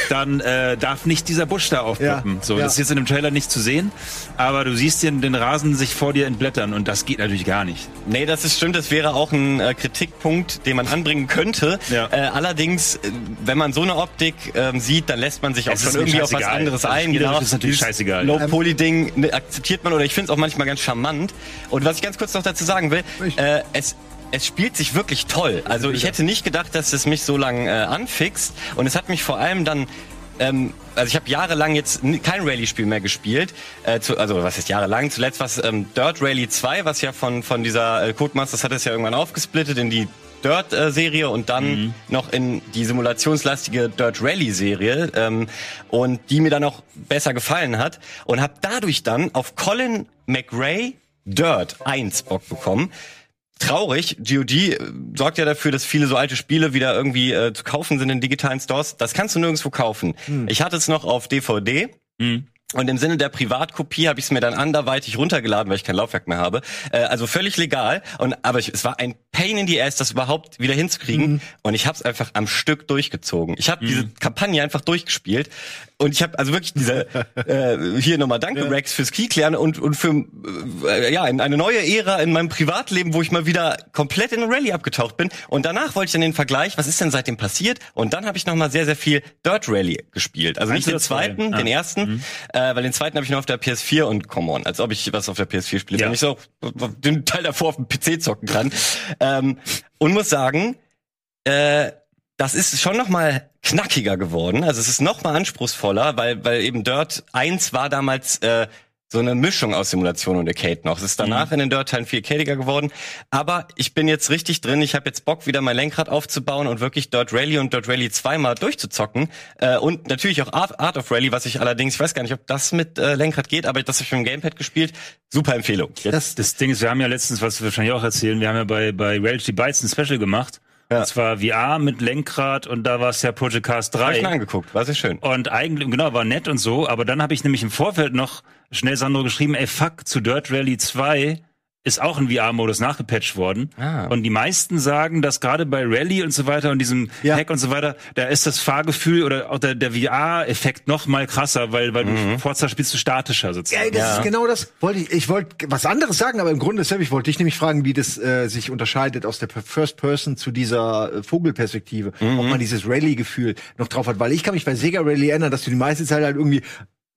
dann äh, darf nicht dieser Busch da aufpoppen. Ja, so, ja. das ist jetzt in dem Trailer nicht zu sehen, aber du siehst den, den Rasen sich vor dir entblättern und das geht natürlich gar nicht. Nee, das ist stimmt. Das wäre auch ein äh, Kritikpunkt, den man anbringen könnte. Ja. Äh, allerdings, äh, wenn man so eine Optik ähm, sieht, dann lässt man sich auch Es schon irgendwie auf was anderes Also ein. spielerisch ist natürlich scheißegal. Low-Poly-Ding ne, akzeptiert man oder ich finde es auch manchmal ganz charmant. Und was ich ganz kurz noch dazu sagen will, äh, es es spielt sich wirklich toll. Also ich hätte nicht gedacht, dass es mich so lang äh, anfixt. Und es hat mich vor allem dann ähm, also ich habe jahrelang jetzt kein Rallye-Spiel mehr gespielt. Äh, zu, also was ist jahrelang? Zuletzt was ähm, Dirt Rally 2, was ja von, von dieser äh, Codemasters hat es ja irgendwann aufgesplittet in die Dirt-Serie und dann noch in die simulationslastige Dirt Rally-Serie ähm, und die mir dann auch besser gefallen hat und habe dadurch dann auf Colin McRae Dirt 1 Bock bekommen traurig. GOG äh, sorgt ja dafür, dass viele so alte Spiele wieder irgendwie äh, zu kaufen sind in digitalen Stores. Das kannst du nirgendwo kaufen. Ich hatte es noch auf DVD. Und im Sinne der Privatkopie habe ich es mir dann anderweitig runtergeladen, weil ich kein Laufwerk mehr habe. Äh, also völlig legal. Und aber ich, es war ein Pain in the ass, das überhaupt wieder hinzukriegen. Und ich habe es einfach am Stück durchgezogen. Ich habe diese Kampagne einfach durchgespielt. Und ich habe also wirklich diese äh, hier nochmal Danke Rex fürs Keyclearen und und für äh, ja in eine neue Ära in meinem Privatleben, wo ich mal wieder komplett in Rallye abgetaucht bin. Und danach wollte ich dann den Vergleich, was ist denn seitdem passiert? Und dann habe ich nochmal sehr sehr viel Dirt Rally gespielt. Also nicht den zweiten, Ah. den ersten, äh, weil den zweiten habe ich nur auf der PS4 und come on, als ob ich was auf der PS4 spiele, Ja. wenn ich so den Teil davor auf dem PC zocken kann. ähm, und muss sagen, äh, das ist schon noch mal knackiger geworden. Also es ist noch mal anspruchsvoller, weil weil eben Dirt 1 war damals äh, so eine Mischung aus Simulation und Arcade noch. Es ist danach in den Dirt-Teilen viel arcadiger geworden. Aber ich bin jetzt richtig drin. Ich habe jetzt Bock, wieder mein Lenkrad aufzubauen und wirklich Dirt Rally und Dirt Rally 2 mal durchzuzocken. Äh, und natürlich auch Art, Art of Rally, was ich allerdings, ich weiß gar nicht, ob das mit äh, Lenkrad geht, aber das habe ich mit dem Gamepad gespielt. Super Empfehlung. Das, Das Ding ist, wir haben ja letztens, was wir wahrscheinlich auch erzählen, wir haben ja bei, bei Reality Bytes ein Special gemacht. Ja. Das war VR mit Lenkrad und da war es ja Project Cast habe ich 3. mir angeguckt. War sehr schön. Und eigentlich, genau, war nett und so, aber dann habe ich nämlich im Vorfeld noch schnell Sandro geschrieben, ey fuck, zu Dirt Rally 2 ist auch ein VR-Modus nachgepatcht worden. Ah. Und die meisten sagen, dass gerade bei Rally und so weiter und diesem Ja. Hack und so weiter, da ist das Fahrgefühl oder auch der, der VR-Effekt noch mal krasser, weil, weil du Forza spielst du statischer sozusagen. Ey, das Ja. ist genau das. Wollte ich, ich wollte was anderes sagen, aber im Grunde selbst, ich wollte dich nämlich fragen, wie das äh, sich unterscheidet aus der First Person zu dieser äh, Vogelperspektive, ob man dieses Rally-Gefühl noch drauf hat, weil ich kann mich bei Sega Rally erinnern, dass du die meiste Zeit halt irgendwie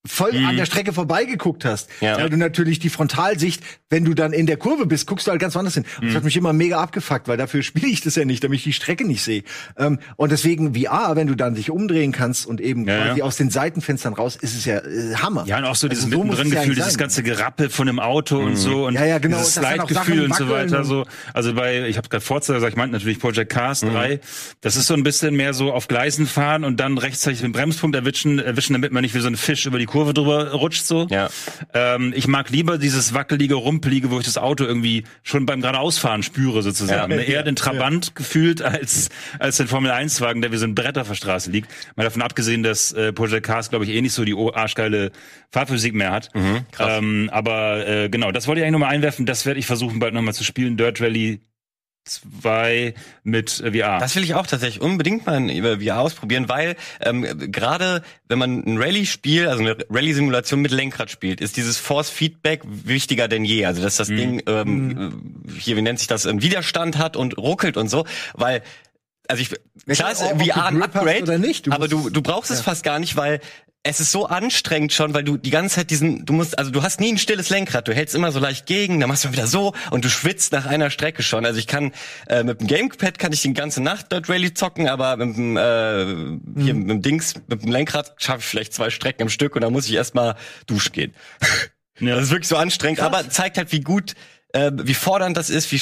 voll an der Strecke vorbeigeguckt hast. Ja. Weil du natürlich die Frontalsicht, wenn du dann in der Kurve bist, guckst du halt ganz woanders hin. Und Das hat mich immer mega abgefuckt, weil dafür spiele ich das ja nicht, damit ich die Strecke nicht sehe. Ähm, und deswegen VR, wenn du dann dich umdrehen kannst und eben Ja, quasi ja. aus den Seitenfenstern raus, ist es ja äh, Hammer. Ja, und auch so dieses Also so Mittendrin-Gefühl, dieses ganze Gerappel von dem Auto und so und Ja, ja, genau, dieses Slide-Gefühl und so weiter. So. Also bei, ich habe gerade Forza gesagt, ich meinte natürlich Project Cars 3. Das ist so ein bisschen mehr so auf Gleisen fahren und dann rechtzeitig den Bremspunkt erwischen, erwischen damit man nicht wie so ein Fisch über die Kurve drüber rutscht so. Ja. Ähm, ich mag lieber dieses wackelige, rumpelige, wo ich das Auto irgendwie schon beim geradeausfahren spüre sozusagen. Ja. Ne? Eher den Trabant gefühlt als als den Formel 1 Wagen, der wie so ein Brett auf der Straße liegt. Mal davon abgesehen, dass äh, Project Cars glaube ich eh nicht so die arschgeile Fahrphysik mehr hat. krass. Ähm, aber äh, genau, das wollte ich eigentlich nochmal einwerfen. Das werde ich versuchen bald nochmal zu spielen. Dirt Rally 2 mit äh, VR. Das will ich auch tatsächlich unbedingt mal über VR ausprobieren, weil ähm, gerade wenn man ein Rallye-Spiel, also eine Rallye-Simulation mit Lenkrad spielt, ist dieses Force-Feedback wichtiger denn je. Also dass das Ding ähm, hier, wie nennt sich das, einen Widerstand hat und ruckelt und so, weil also ich, klar ist VR ein Upgrade, oder nicht, du aber du, du brauchst es fast gar nicht, weil es ist so anstrengend schon, weil du die ganze Zeit diesen, du musst, also du hast nie ein stilles Lenkrad, du hältst immer so leicht gegen, dann machst du wieder so und du schwitzt nach einer Strecke schon. Also ich kann äh, mit dem Gamepad kann ich die ganze Nacht Dirt Rally zocken, aber mit dem äh, hier mit dem Dings, mit dem Lenkrad schaffe ich vielleicht zwei Strecken am Stück und dann muss ich erstmal duschen gehen. Das ist wirklich so anstrengend, aber zeigt halt, wie gut äh, wie fordernd das ist, wie,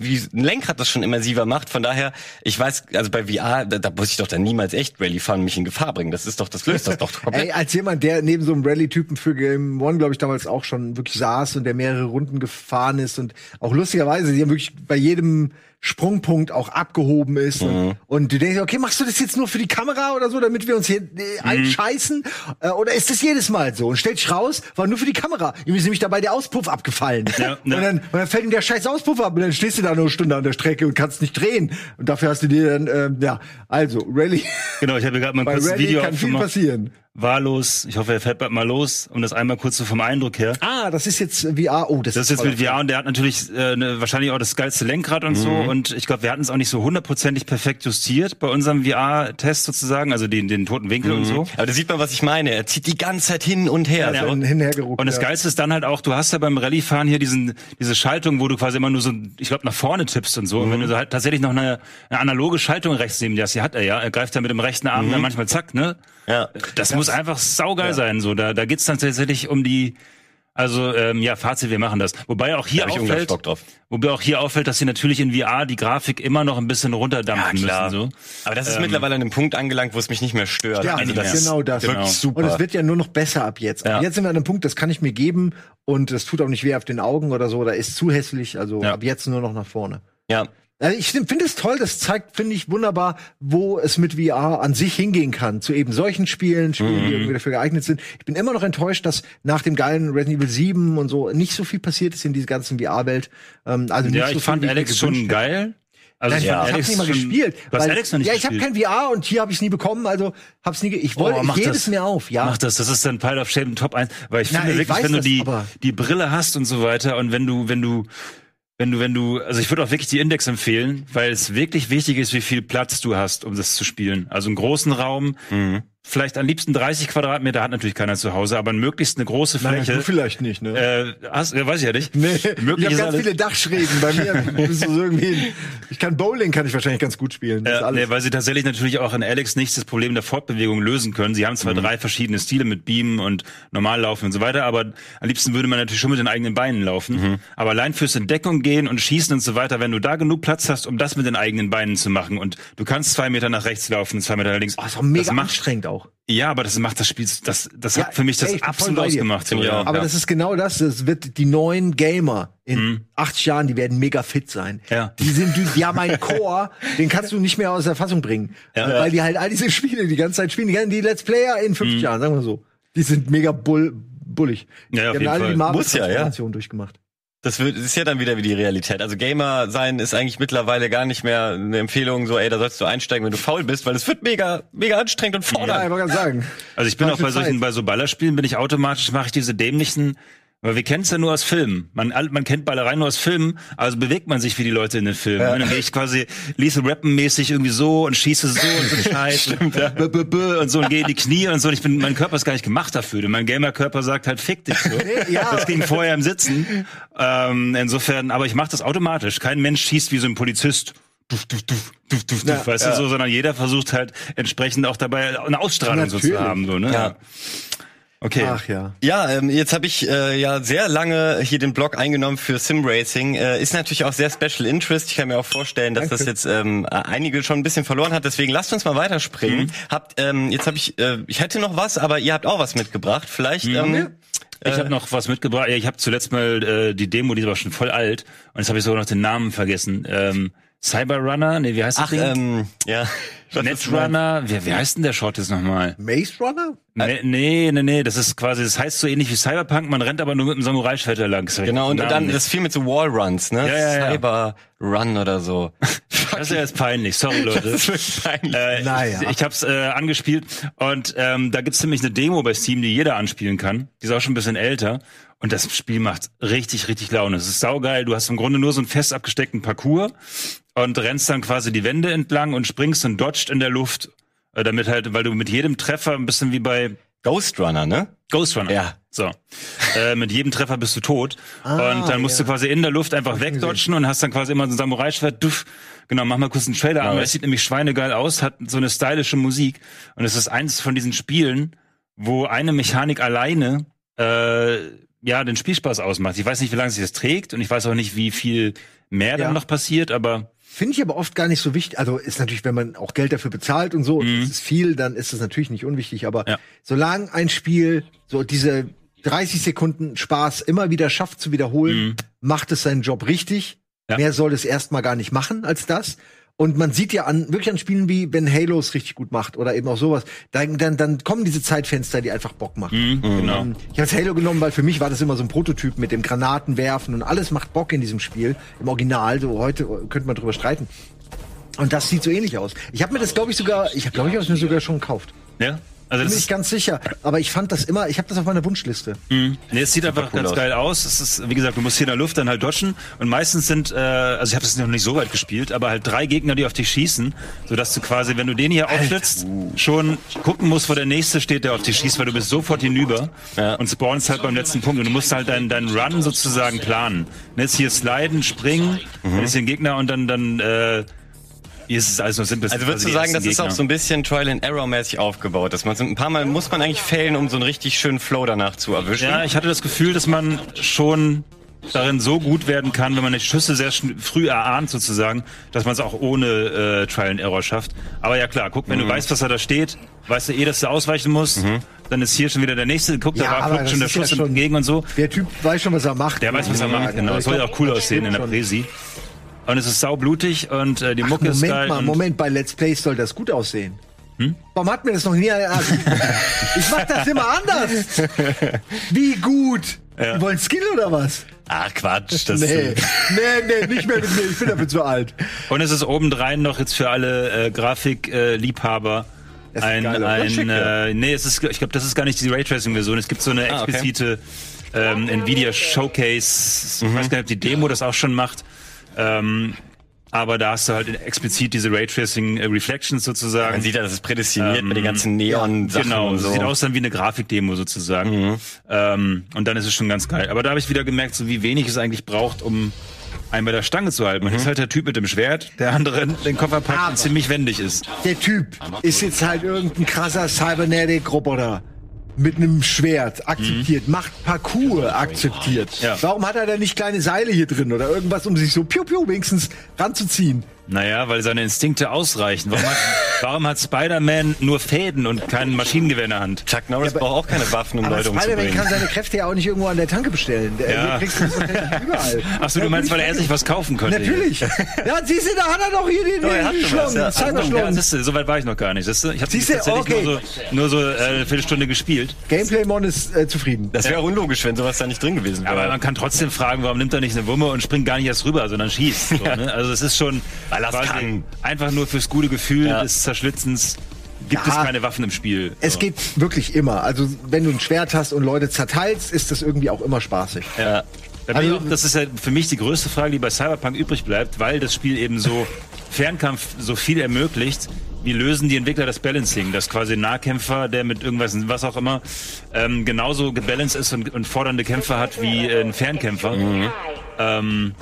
wie ein Lenkrad das schon immersiver macht. Von daher, ich weiß, also bei VR, da, da muss ich doch dann niemals echt Rallye fahren und mich in Gefahr bringen. Das ist doch, das löst das doch komplett. Ey, als jemand, der neben so einem Rallye-Typen für Game One, glaube ich, damals auch schon wirklich saß und der mehrere Runden gefahren ist und auch lustigerweise, die haben wirklich bei jedem Sprungpunkt auch abgehoben ist. Mhm. Und, du denkst, okay, machst du das jetzt nur für die Kamera oder so, damit wir uns hier äh, Mhm. einscheißen? Äh, oder ist das jedes Mal so? Und stellt sich raus, war nur für die Kamera. Ihm ist nämlich dabei der Auspuff abgefallen. Ja, und, ja. dann, und dann fällt ihm der scheiß Auspuff ab und dann stehst du da nur eine Stunde an der Strecke und kannst nicht drehen. Und dafür hast du dir dann, ähm, ja, also, Rallye, genau, ich habe gerade mal ein kurzes Video kann viel passieren. Wahllos. Ich hoffe, er fährt bald mal los, um das einmal kurz so vom Eindruck her. Ah, das ist jetzt VR. Oh, das, Das ist jetzt mit VR und der hat natürlich äh, ne, wahrscheinlich auch das geilste Lenkrad und so. Mhm. Und ich glaube, wir hatten es auch nicht so hundertprozentig perfekt justiert bei unserem VR-Test sozusagen, also den, den toten Winkel und so. Aber da sieht man, was ich meine. Er zieht die ganze Zeit hin und her. Ja, so. Dann hinhergeruckt. Und das ja. Geilste ist dann halt auch, du hast ja beim Rallye-Fahren hier diesen, diese Schaltung, wo du quasi immer nur so, ich glaube, nach vorne tippst und so. Und wenn du so halt tatsächlich noch eine, eine analoge Schaltung rechts neben dir hast, die hat er ja, er greift ja mit dem rechten Arm dann manchmal zack, ne? Ja. Das, muss einfach saugeil sein. So, da, da geht's dann tatsächlich um die, also ähm, ja, Fazit, wir machen das. Wobei auch hier auffällt, Bock drauf. wobei auch hier auffällt, dass sie natürlich in VR die Grafik immer noch ein bisschen runterdampfen müssen. So. Aber das ist mittlerweile an einem Punkt angelangt, wo es mich nicht mehr stört. Ja, also das ist genau das. Wirklich Genau. super. Und es wird ja nur noch besser ab jetzt. Ja. Ab jetzt sind wir an einem Punkt, das kann ich mir geben und es tut auch nicht weh auf den Augen oder so, da ist zu hässlich, also Ja. ab jetzt nur noch nach vorne. ja. Also ich finde es toll, das zeigt, finde ich, wunderbar, wo es mit VR an sich hingehen kann. Zu eben solchen Spielen, Spielen, Mhm. die irgendwie dafür geeignet sind. Ich bin immer noch enttäuscht, dass nach dem geilen Resident Evil 7 und so nicht so viel passiert ist in dieser ganzen VR-Welt. Ähm, also nicht Ja, so ich viel, fand mir Alex schon geil. Also ich ich fand hab's nicht mal gespielt. Du hast weil- Alex noch nicht ja, ich habe kein VR und hier habe ich es nie bekommen, also hab's nie. Ich wollte, Oh, ich hebe das. mir auf. Ja, Mach das, das ist dann Pile of Shame Top 1, weil ich Na, finde ich wirklich, wenn du das, die, aber- die Brille hast und so weiter und wenn du, wenn du, wenn du, wenn du, also ich würde auch wirklich die Index empfehlen, weil es wirklich wichtig ist, wie viel Platz du hast, um das zu spielen. Also einen großen Raum, vielleicht am liebsten 30 Quadratmeter hat natürlich keiner zu Hause, aber möglichst eine große Nein, Fläche. du vielleicht nicht, ne? äh, hast, weiß ich ja nicht. Nee, Möglich ich habe ganz viele Dachschrägen. Bei mir so irgendwie. Ich kann Bowling, kann ich wahrscheinlich ganz gut spielen. Das alles. nee, weil sie tatsächlich natürlich auch in Alex nicht das Problem der Fortbewegung lösen können. Sie haben Mhm. zwar drei verschiedene Stile mit Beamen und Normallaufen und so weiter, aber am liebsten würde man natürlich schon mit den eigenen Beinen laufen. Mhm. Aber allein fürs Entdeckung gehen und schießen und so weiter, wenn du da genug Platz hast, um das mit den eigenen Beinen zu machen und du kannst zwei Meter nach rechts laufen, zwei Meter nach links. oh, ist auch mega das macht, anstrengend auch. Ja, aber das macht das Spiel, das, das Ja, hat für mich das ey, absolut ausgemacht. So, ja. auch. Aber Ja. das ist genau das. Das wird die neuen Gamer in 80 Jahren, die werden mega fit sein. Mhm. Ja. Die sind, die, die haben einen Core, den kannst du nicht mehr aus der Fassung bringen. Ja. Äh, Weil die halt all diese Spiele die ganze Zeit spielen. Die, die Let's Player in Mhm. 50 Jahren, sagen wir so. Die sind mega bull, bullig. Ja, auf die jeden haben alle Fall. die Muss ja, ja. Marvel-Transformation durchgemacht. Das wird, das ist ja dann wieder wie die Realität. Also Gamer sein ist eigentlich mittlerweile gar nicht mehr eine Empfehlung, so, ey, da sollst du einsteigen, wenn du faul bist, weil es wird mega, mega anstrengend und Ja, fordernd. ich wollte gerade sagen. Also ich bin auch bei solchen, Zeit. bei so Ballerspielen bin ich automatisch, mache ich diese dämlichen, weil wir kennen es ja nur aus Filmen. Man, man kennt Ballerei nur aus Filmen, also bewegt man sich wie die Leute in den Filmen. Und dann gehe ich quasi Lethal Rappen mäßig irgendwie so und schieße so und so Scheiß und, bö, bö, bö, und so und gehe in die Knie und so. Und ich bin, mein Körper ist gar nicht gemacht dafür. Denn mein Gamer-Körper sagt halt, fick dich so. ja. Das ging vorher im Sitzen. Ähm, insofern, aber ich mache das automatisch. Kein Mensch schießt wie so ein Polizist. Duf, duf, duf, duf, duf, Ja, duf, weißt du so, sondern jeder versucht halt entsprechend auch dabei eine Ausstrahlung so zu haben, so, ne? Ja. Okay. Ach ja. Ja, ähm, jetzt habe ich äh, ja sehr lange hier den Blog eingenommen für Sim Racing. Äh, ist natürlich auch sehr Special Interest. Ich kann mir auch vorstellen, dass das jetzt ähm, einige schon ein bisschen verloren hat. Deswegen lasst uns mal Mhm. weiterspringen. Habt ähm, jetzt habe ich äh, ich hätte noch was, aber ihr habt auch was mitgebracht. Vielleicht Mhm. ähm, Ich habe noch was mitgebracht. Ja, ich habe zuletzt mal äh, die Demo, die war schon voll alt. Und jetzt habe ich sogar noch den Namen vergessen. Ähm, Cyberrunner? Nee, wie heißt das ach Ding? ähm, ja. Netrunner? Wie, wie heißt denn der Short jetzt nochmal? Maze Runner? Nee, nee, nee, nee, das ist quasi, das heißt so ähnlich wie Cyberpunk, man rennt aber nur mit einem Samurai-Schwert da lang. Genau, und, und dann nicht. das viel mit so Wallruns, ne? Ja, ja, ja. Cyber Run oder so. Das ist ja jetzt peinlich, sorry Leute. Das ist wirklich peinlich. Äh, Naja. Ich, ich habe es äh, angespielt und ähm, da gibt's nämlich eine Demo bei Steam, die jeder anspielen kann. Die ist auch schon ein bisschen älter und das Spiel macht richtig, richtig Laune. Es ist saugeil. Du hast im Grunde nur so einen fest abgesteckten Parcours und rennst dann quasi die Wände entlang und springst und dodgst in der Luft, äh, damit halt, weil du mit jedem Treffer ein bisschen wie bei Ghost Runner, ne? Ghost Runner. Ja. So. Äh, mit jedem Treffer bist du tot. Ah, und dann musst du quasi in der Luft einfach wegdodgen und hast dann quasi immer so ein Samurai-Schwert. Duff. Genau, mach mal kurz einen Trailer an. Genau. weil Es sieht nämlich schweinegeil aus, hat so eine stylische Musik. Und es ist eins von diesen Spielen, wo eine Mechanik alleine äh, ja den Spielspaß ausmacht. Ich weiß nicht, wie lange sich das trägt und ich weiß auch nicht, wie viel mehr Ja. dann noch passiert, aber Finde ich aber oft gar nicht so wichtig. Also ist natürlich, wenn man auch Geld dafür bezahlt und so, und es ist viel, dann ist es natürlich nicht unwichtig. Aber Mhm. Ja. solange ein Spiel so diese 30 Sekunden Spaß immer wieder schafft zu wiederholen, macht es seinen Job richtig. Mhm. Ja. Mehr soll es erstmal gar nicht machen als das. Und man sieht ja an, wirklich an Spielen wie, wenn Halo es richtig gut macht oder eben auch sowas, dann, dann, dann kommen diese Zeitfenster, die einfach Bock machen. Mhm, genau. Ähm, Ich habe Halo genommen, weil für mich war das immer so ein Prototyp mit dem Granatenwerfen und alles macht Bock in diesem Spiel. Im Original, so heute könnte man drüber streiten. Und das sieht so ähnlich aus. Ich habe mir das, glaube ich, sogar, ich glaube, ich habe es mir sogar schon gekauft. ja. Also Bin nicht ganz sicher, aber ich fand das immer, ich habe das auf meiner Wunschliste. Nee, es sieht einfach cool ganz aus. geil aus. Es ist, wie gesagt, du musst hier in der Luft dann halt dodgen und meistens sind, äh, also ich habe das noch nicht so weit gespielt, aber halt drei Gegner, die auf dich schießen, sodass du quasi, wenn du den hier aufschlitzt, schon gucken musst, wo der nächste steht, der auf dich schießt, weil du bist sofort hinüber Ja. und spawnst halt beim letzten Punkt und du musst halt deinen deinen Run sozusagen planen. Jetzt hier sliden, springen, dann ist hier ein Gegner und dann dann äh, hier ist es alles nur simpel. Also würdest du sagen, das ist auch so ein bisschen Trial and Error mäßig aufgebaut, dass man so ein paar Mal muss man eigentlich failen, um so einen richtig schönen Flow danach zu erwischen. Ja, ich hatte das Gefühl, dass man schon darin so gut werden kann, wenn man die Schüsse sehr früh erahnt sozusagen, dass man es auch ohne äh, Trial and Error schafft. Aber ja klar, guck, wenn Mhm. du weißt, was da steht, weißt du eh, dass du ausweichen musst, dann ist hier schon wieder der nächste, guck, da Ja, war aber flog schon der das ja Schuss schon- entgegen und so. Der Typ weiß schon, was er macht. Der weiß, was er macht, genau. Das soll ja auch cool aussehen in der Präsi. Und es ist saublutig und äh, die Ach, Mucke ist Moment geil. mal, und- Moment, bei Let's Plays soll das gut aussehen. Hm? Warum hat mir das noch nie also, Ich mach das immer anders. Wie gut? Die wollen Skill oder was? Ach Quatsch, das Nee, nee, nee, nicht mehr mit mir. Ich bin dafür zu alt. Und es ist obendrein noch jetzt für alle äh, Grafikliebhaber äh, ist ein, ein Schick, ja. äh, nee, es ist, ich glaube, das ist gar nicht die Raytracing-Version. Es gibt so eine Ah, okay. explizite ähm, Nvidia Showcase. Ich weiß gar nicht, ob die Demo das auch schon macht. Ähm, aber da hast du halt explizit diese Raytracing äh, Reflections sozusagen. Man sieht ja, das ist prädestiniert mit den ganzen Neon-Sachen Genau, und so. sieht aus dann wie eine Grafikdemo sozusagen. Ähm, und dann ist es schon ganz geil. Aber da habe ich wieder gemerkt, so wie wenig es eigentlich braucht, um einen bei der Stange zu halten. Man ist halt der Typ mit dem Schwert, der andere den Koffer packt und ziemlich wendig ist. Der Typ ist jetzt halt irgendein krasser Cybernetic-Roboter. Mit einem Schwert akzeptiert, macht Parcours akzeptiert. Ja. Warum hat er da nicht kleine Seile hier drin oder irgendwas, um sich so piu piu wenigstens ranzuziehen? Naja, weil seine Instinkte ausreichen. Warum hat, warum hat Spider-Man nur Fäden und kein Maschinengewehr in der Hand? Chuck Norris braucht auch keine Waffen, um Aber Leute Spider-Man umzubringen. kann seine Kräfte ja auch nicht irgendwo an der Tanke bestellen. Der, Ja. kriegst du überall. Achso, du meinst, weil er sich was kaufen konnte? Natürlich. Ja, siehst du, da hat er doch hier den, er hat den Schlong, ja. Ja, so weit war ich noch gar nicht. Siehst du? Ich habe tatsächlich okay. nur so, nur so äh, eine Viertelstunde gespielt. Gameplay-Mon ist äh, zufrieden. Das wäre unlogisch, wenn sowas da nicht drin gewesen Aber wäre. man kann trotzdem fragen, warum nimmt er nicht eine Wumme und springt gar nicht erst rüber, sondern schießt. So, ne? Also es ist schon Weil er's quasi kann. einfach nur fürs gute Gefühl Ja. des Zerschlitzens gibt Ja. es keine Waffen im Spiel. Es So. geht wirklich immer. Also, wenn du ein Schwert hast und Leute zerteilst, ist das irgendwie auch immer spaßig. ja. Da bin ich Also- auch, das ist ja für mich die größte Frage, die bei Cyberpunk übrig bleibt, weil das Spiel eben so Fernkampf so viel ermöglicht. Wie lösen die Entwickler das Balancing, dass quasi ein Nahkämpfer, der mit irgendwas, was auch immer, ähm, genauso gebalanced ist und, und fordernde Kämpfer hat wie äh, ein Fernkämpfer. Ähm,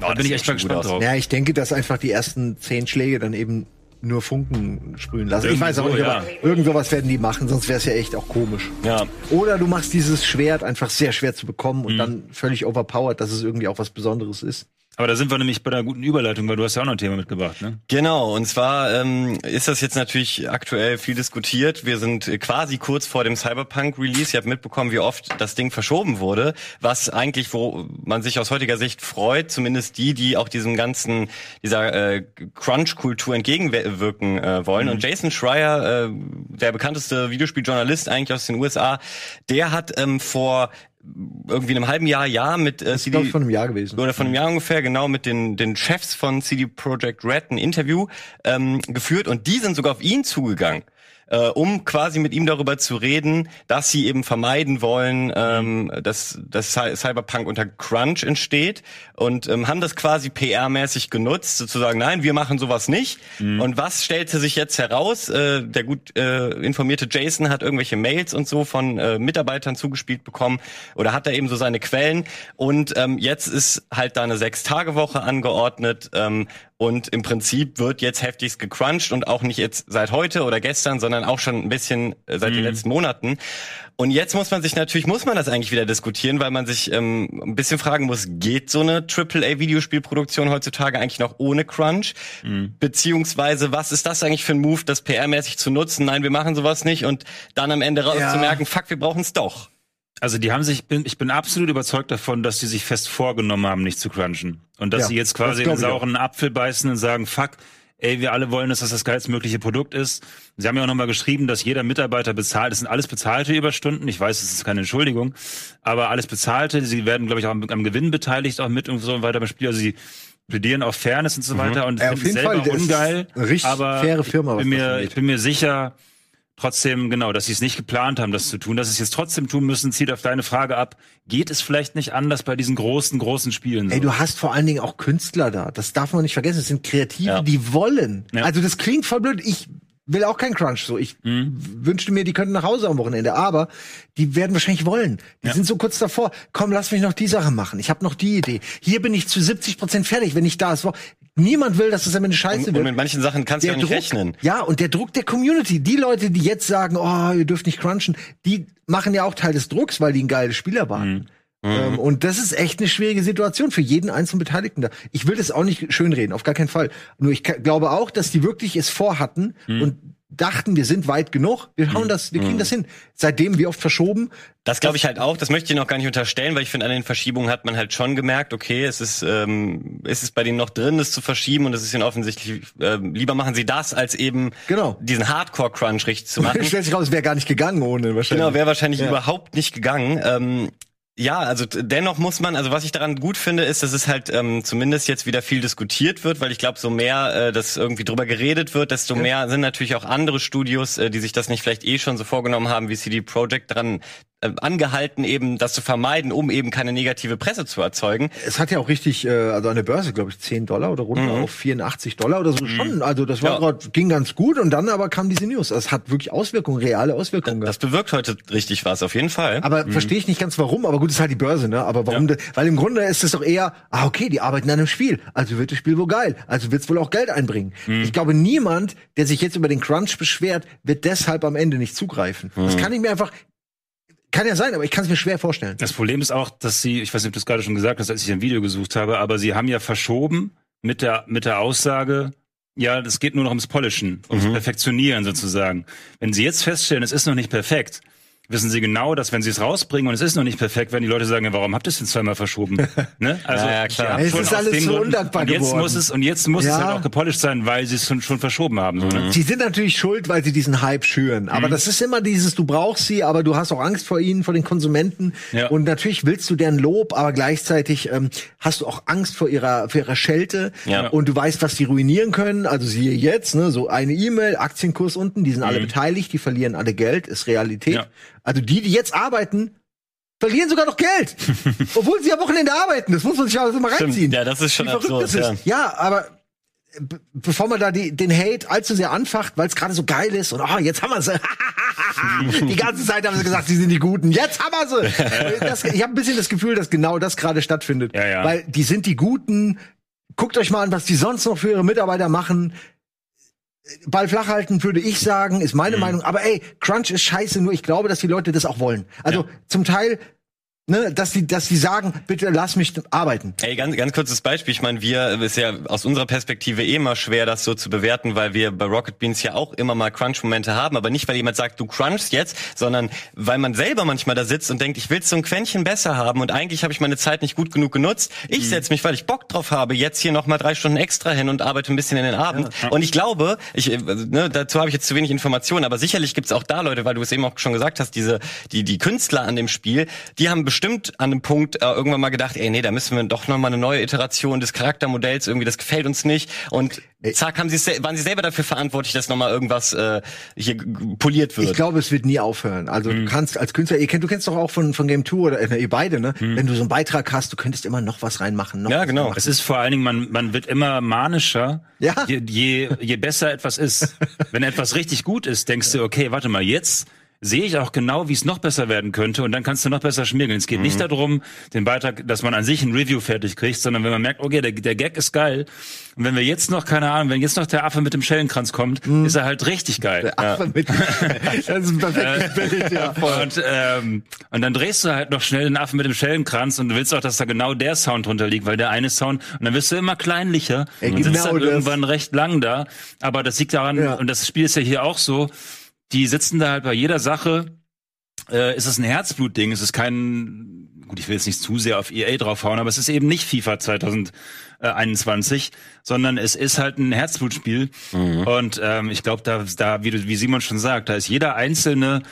da bin ich echt mal gespannt drauf. Ja, ich denke, dass einfach die ersten zehn Schläge dann eben nur Funken sprühen lassen. ich weiß auch nicht, ja. aber irgend sowas werden die machen, sonst wäre es ja echt auch komisch. Ja. Oder du machst dieses Schwert einfach sehr schwer zu bekommen Mhm. und dann völlig overpowered, dass es irgendwie auch was Besonderes ist. Aber da sind wir nämlich bei einer guten Überleitung, weil du hast ja auch noch ein Thema mitgebracht, ne? Genau, und zwar ähm, ist das jetzt natürlich aktuell viel diskutiert. Wir sind äh, quasi kurz vor dem Cyberpunk-Release. Ihr habt mitbekommen, wie oft das Ding verschoben wurde, was eigentlich, wo man sich aus heutiger Sicht freut, zumindest die, die auch diesem ganzen, dieser äh, Crunch-Kultur entgegenwirken äh, wollen. Und Jason Schreier, äh, der bekannteste Videospieljournalist eigentlich aus den USA, der hat ähm, vor irgendwie einem halben Jahr, Jahr mit äh, Das ist, von einem Jahr gewesen. oder von einem Jahr ungefähr, genau mit den, den Chefs von CD Projekt Red ein Interview ähm, geführt und die sind sogar auf ihn zugegangen. Äh, um quasi mit ihm darüber zu reden, dass sie eben vermeiden wollen, ähm, dass, dass Cy- Cyberpunk unter Crunch entsteht und ähm, haben das quasi PR-mäßig genutzt, sozusagen, nein, wir machen sowas nicht. Und was stellte sich jetzt heraus? Äh, der gut äh, informierte Jason hat irgendwelche Mails und so von äh, Mitarbeitern zugespielt bekommen oder hat da eben so seine Quellen und ähm, jetzt ist halt da eine Sechs-Tage-Woche angeordnet ähm, und im Prinzip wird jetzt heftigst gecrunched und auch nicht jetzt seit heute oder gestern, sondern auch schon ein bisschen äh, seit den letzten Monaten. Und jetzt muss man sich natürlich, muss man das eigentlich wieder diskutieren, weil man sich ähm, ein bisschen fragen muss, geht so eine AAA-Videospielproduktion heutzutage eigentlich noch ohne Crunch? Beziehungsweise, was ist das eigentlich für ein Move, das PR-mäßig zu nutzen? Nein, wir machen sowas nicht und dann am Ende raus Ja. zu merken, fuck, wir brauchen es doch. Also die haben sich, bin, ich bin absolut überzeugt davon, dass sie sich fest vorgenommen haben, nicht zu crunchen. Und dass Ja, sie jetzt das quasi in den sauren Apfel beißen und sagen, fuck, ey, wir alle wollen, dass das das geilstmögliche Produkt ist. Sie haben ja auch nochmal geschrieben, dass jeder Mitarbeiter bezahlt, das sind alles bezahlte Überstunden. Ich weiß, es ist keine Entschuldigung, aber alles bezahlte. Sie werden, glaube ich, auch am, am Gewinn beteiligt, auch mit und so weiter beim Spiel. Also sie plädieren auf Fairness und so weiter. Und Mhm. Ja, auf jeden Fall, selber das ist ungeil. richtig aber faire Firma, ich bin das mir, ich bin mir sicher, trotzdem, genau, dass sie es nicht geplant haben, das zu tun, dass sie es jetzt trotzdem tun müssen, zieht auf deine Frage ab. Geht es vielleicht nicht anders bei diesen großen, großen Spielen? So? Ey, du hast vor allen Dingen auch Künstler da. Das darf man nicht vergessen. Es sind Kreative, Ja. die wollen. Ja. Also das klingt voll blöd. Ich will auch keinen Crunch. So, ich Mhm. wünschte mir, die könnten nach Hause am Wochenende. Aber die werden wahrscheinlich wollen. Die sind so kurz davor. Komm, lass mich noch die Sache machen. Ich habe noch die Idee. Hier bin ich zu 70 Prozent fertig, wenn ich da ist. Niemand will, dass das am Ende scheiße Und, und wird. mit manchen Sachen kannst du ja der auch nicht Druck, rechnen. Ja, und der Druck der Community, die Leute, die jetzt sagen, oh, ihr dürft nicht crunchen, die machen ja auch Teil des Drucks, weil die ein geiles Spiel erwarten. Ähm, und das ist echt eine schwierige Situation für jeden einzelnen Beteiligten da. Ich will das auch nicht schönreden, auf gar keinen Fall. Nur ich glaube auch, dass die wirklich es vorhatten und dachten, wir sind weit genug, wir hauen das, wir kriegen das hin. Seitdem wie oft verschoben. Das glaube ich halt auch. Das möchte ich auch gar nicht unterstellen, weil ich finde, an den Verschiebungen hat man halt schon gemerkt, okay, es ist, ähm, es ist bei denen noch drin, das zu verschieben und es ist ihnen offensichtlich, ähm, lieber machen sie das, als eben Genau. diesen Hardcore-Crunch richtig zu machen. Stellt sich raus, es wäre gar nicht gegangen ohne wahrscheinlich. Genau, wäre wahrscheinlich Ja. überhaupt nicht gegangen. Ähm, ja, also dennoch muss man, also was ich daran gut finde, ist, dass es halt ähm, zumindest jetzt wieder viel diskutiert wird, weil ich glaube, so mehr äh, das irgendwie drüber geredet wird, desto mehr sind natürlich auch andere Studios, äh, die sich das nicht vielleicht eh schon so vorgenommen haben, wie CD Projekt dran äh, angehalten, eben das zu vermeiden, um eben keine negative Presse zu erzeugen. Es hat ja auch richtig, äh, also an der Börse, glaube ich, 10 Dollar oder runter auf 84 Dollar oder so schon. Also das war Ja. grad, ging ganz gut und dann aber kam diese News. Es hat wirklich Auswirkungen, reale Auswirkungen Das gehabt. bewirkt heute richtig was, auf jeden Fall. Aber verstehe ich nicht ganz warum, aber gut, ist halt die Börse, ne? Aber warum? de- Weil im Grunde ist es doch eher, ah, okay, die arbeiten an einem Spiel, also wird das Spiel wohl geil, also wird es wohl auch Geld einbringen. Ich glaube, niemand, der sich jetzt über den Crunch beschwert, wird deshalb am Ende nicht zugreifen. Das kann ich mir einfach, kann ja sein, aber ich kann es mir schwer vorstellen. Das Problem ist auch, dass sie, ich weiß nicht, ob du es gerade schon gesagt hast, als ich ein Video gesucht habe, aber sie haben ja verschoben mit der, mit der Aussage, ja, das geht nur noch ums Polishen, ums Perfektionieren sozusagen. Wenn sie jetzt feststellen, es ist noch nicht perfekt, wissen sie genau, dass wenn sie es rausbringen und es ist noch nicht perfekt, werden die Leute sagen, ja, warum habt ihr es denn zweimal verschoben? ne? Also, Ja, ja, klar. ja, Es ist alles so undankbar und jetzt geworden. muss es Und jetzt muss Ja. es halt auch gepolished sein, weil sie es schon, schon verschoben haben. So, ne? Sie sind natürlich schuld, weil sie diesen Hype schüren. Aber Mhm. das ist immer dieses, du brauchst sie, aber du hast auch Angst vor ihnen, vor den Konsumenten. Ja. Und natürlich willst du deren Lob, aber gleichzeitig ähm, hast du auch Angst vor ihrer, vor ihrer Schelte. Ja. Und du weißt, was sie ruinieren können. Also siehe jetzt, ne, so eine E-Mail, Aktienkurs unten, die sind alle beteiligt, die verlieren alle Geld, ist Realität. Mhm. Ja. Also die, die jetzt arbeiten, verlieren sogar noch Geld. Obwohl sie am Wochenende arbeiten. Das muss man sich mal Stimmt. reinziehen. Ja, das ist schon absurd, ist. Ja, aber be- bevor man da die, den Hate allzu sehr anfacht, weil es gerade so geil ist und oh, jetzt haben wir sie. die ganze Zeit haben sie gesagt, sie sind die Guten. Jetzt haben wir sie. Das, ich habe ein bisschen das Gefühl, dass genau das gerade stattfindet. Ja, ja. Weil die sind die Guten. Guckt euch mal an, was die sonst noch für ihre Mitarbeiter machen. Ball flach halten, würde ich sagen, ist meine Meinung. Aber ey, Crunch ist scheiße, nur ich glaube, dass die Leute das auch wollen. Also zum Teil, ne, dass die, dass die sagen, bitte lass mich arbeiten. Ey, ganz, ganz kurzes Beispiel. Ich meine, wir ist ja aus unserer Perspektive eh immer schwer, das so zu bewerten, weil wir bei Rocket Beans ja auch immer mal Crunch-Momente haben, aber nicht, weil jemand sagt, du crunchst jetzt, sondern weil man selber manchmal da sitzt und denkt, ich will so ein Quäntchen besser haben und eigentlich habe ich meine Zeit nicht gut genug genutzt. Ich setz mich, weil ich Bock drauf habe, jetzt hier noch mal drei Stunden extra hin und arbeite ein bisschen in den Abend. Und ich glaube, ich, äh, ne, dazu habe ich jetzt zu wenig Informationen, aber sicherlich gibt's auch da Leute, weil du es eben auch schon gesagt hast, diese die die Künstler an dem Spiel, die haben bestimmt an einem Punkt äh, irgendwann mal gedacht, ey, nee, da müssen wir doch noch mal eine neue Iteration des Charaktermodells irgendwie, das gefällt uns nicht. Und zack, haben sie waren sie selber dafür verantwortlich, dass noch mal irgendwas äh, hier poliert wird. Ich glaube, es wird nie aufhören. Also Mhm. du kannst als Künstler, ihr kennt, du kennst doch auch von, von Game 2 oder äh, ihr beide, ne? Mhm. Wenn du so einen Beitrag hast, du könntest immer noch was reinmachen. Noch Ja, was genau. reinmachen. Es ist vor allen Dingen, man, man wird immer manischer, Ja. je, je, je besser etwas ist. Wenn etwas richtig gut ist, denkst du, okay, warte mal, jetzt sehe ich auch genau, wie es noch besser werden könnte und dann kannst du noch besser schmirgeln. Es geht nicht darum, den Beitrag, dass man an sich ein Review fertig kriegt, sondern wenn man merkt, okay, der, der Gag ist geil und wenn wir jetzt noch, keine Ahnung, wenn jetzt noch der Affe mit dem Schellenkranz kommt, ist er halt richtig geil. Ach, mit, das ist ein perfektes Bild, ja. Und, ähm, und dann drehst du halt noch schnell den Affen mit dem Schellenkranz und du willst auch, dass da genau der Sound drunter liegt, weil der eine Sound, und dann wirst du immer kleinlicher Ey, und sitzt genau dann das. irgendwann recht lang da. Aber das liegt daran, Ja. und das Spiel ist ja hier auch so, die sitzen da halt bei jeder Sache, äh, ist es ein Herzblutding, es ist kein, gut, ich will jetzt nicht zu sehr auf EA draufhauen, aber es ist eben nicht FIFA 2021, sondern es ist halt ein Herzblutspiel. Und ähm, ich glaube, da, da wie, du- wie Simon schon sagt, da ist jeder einzelne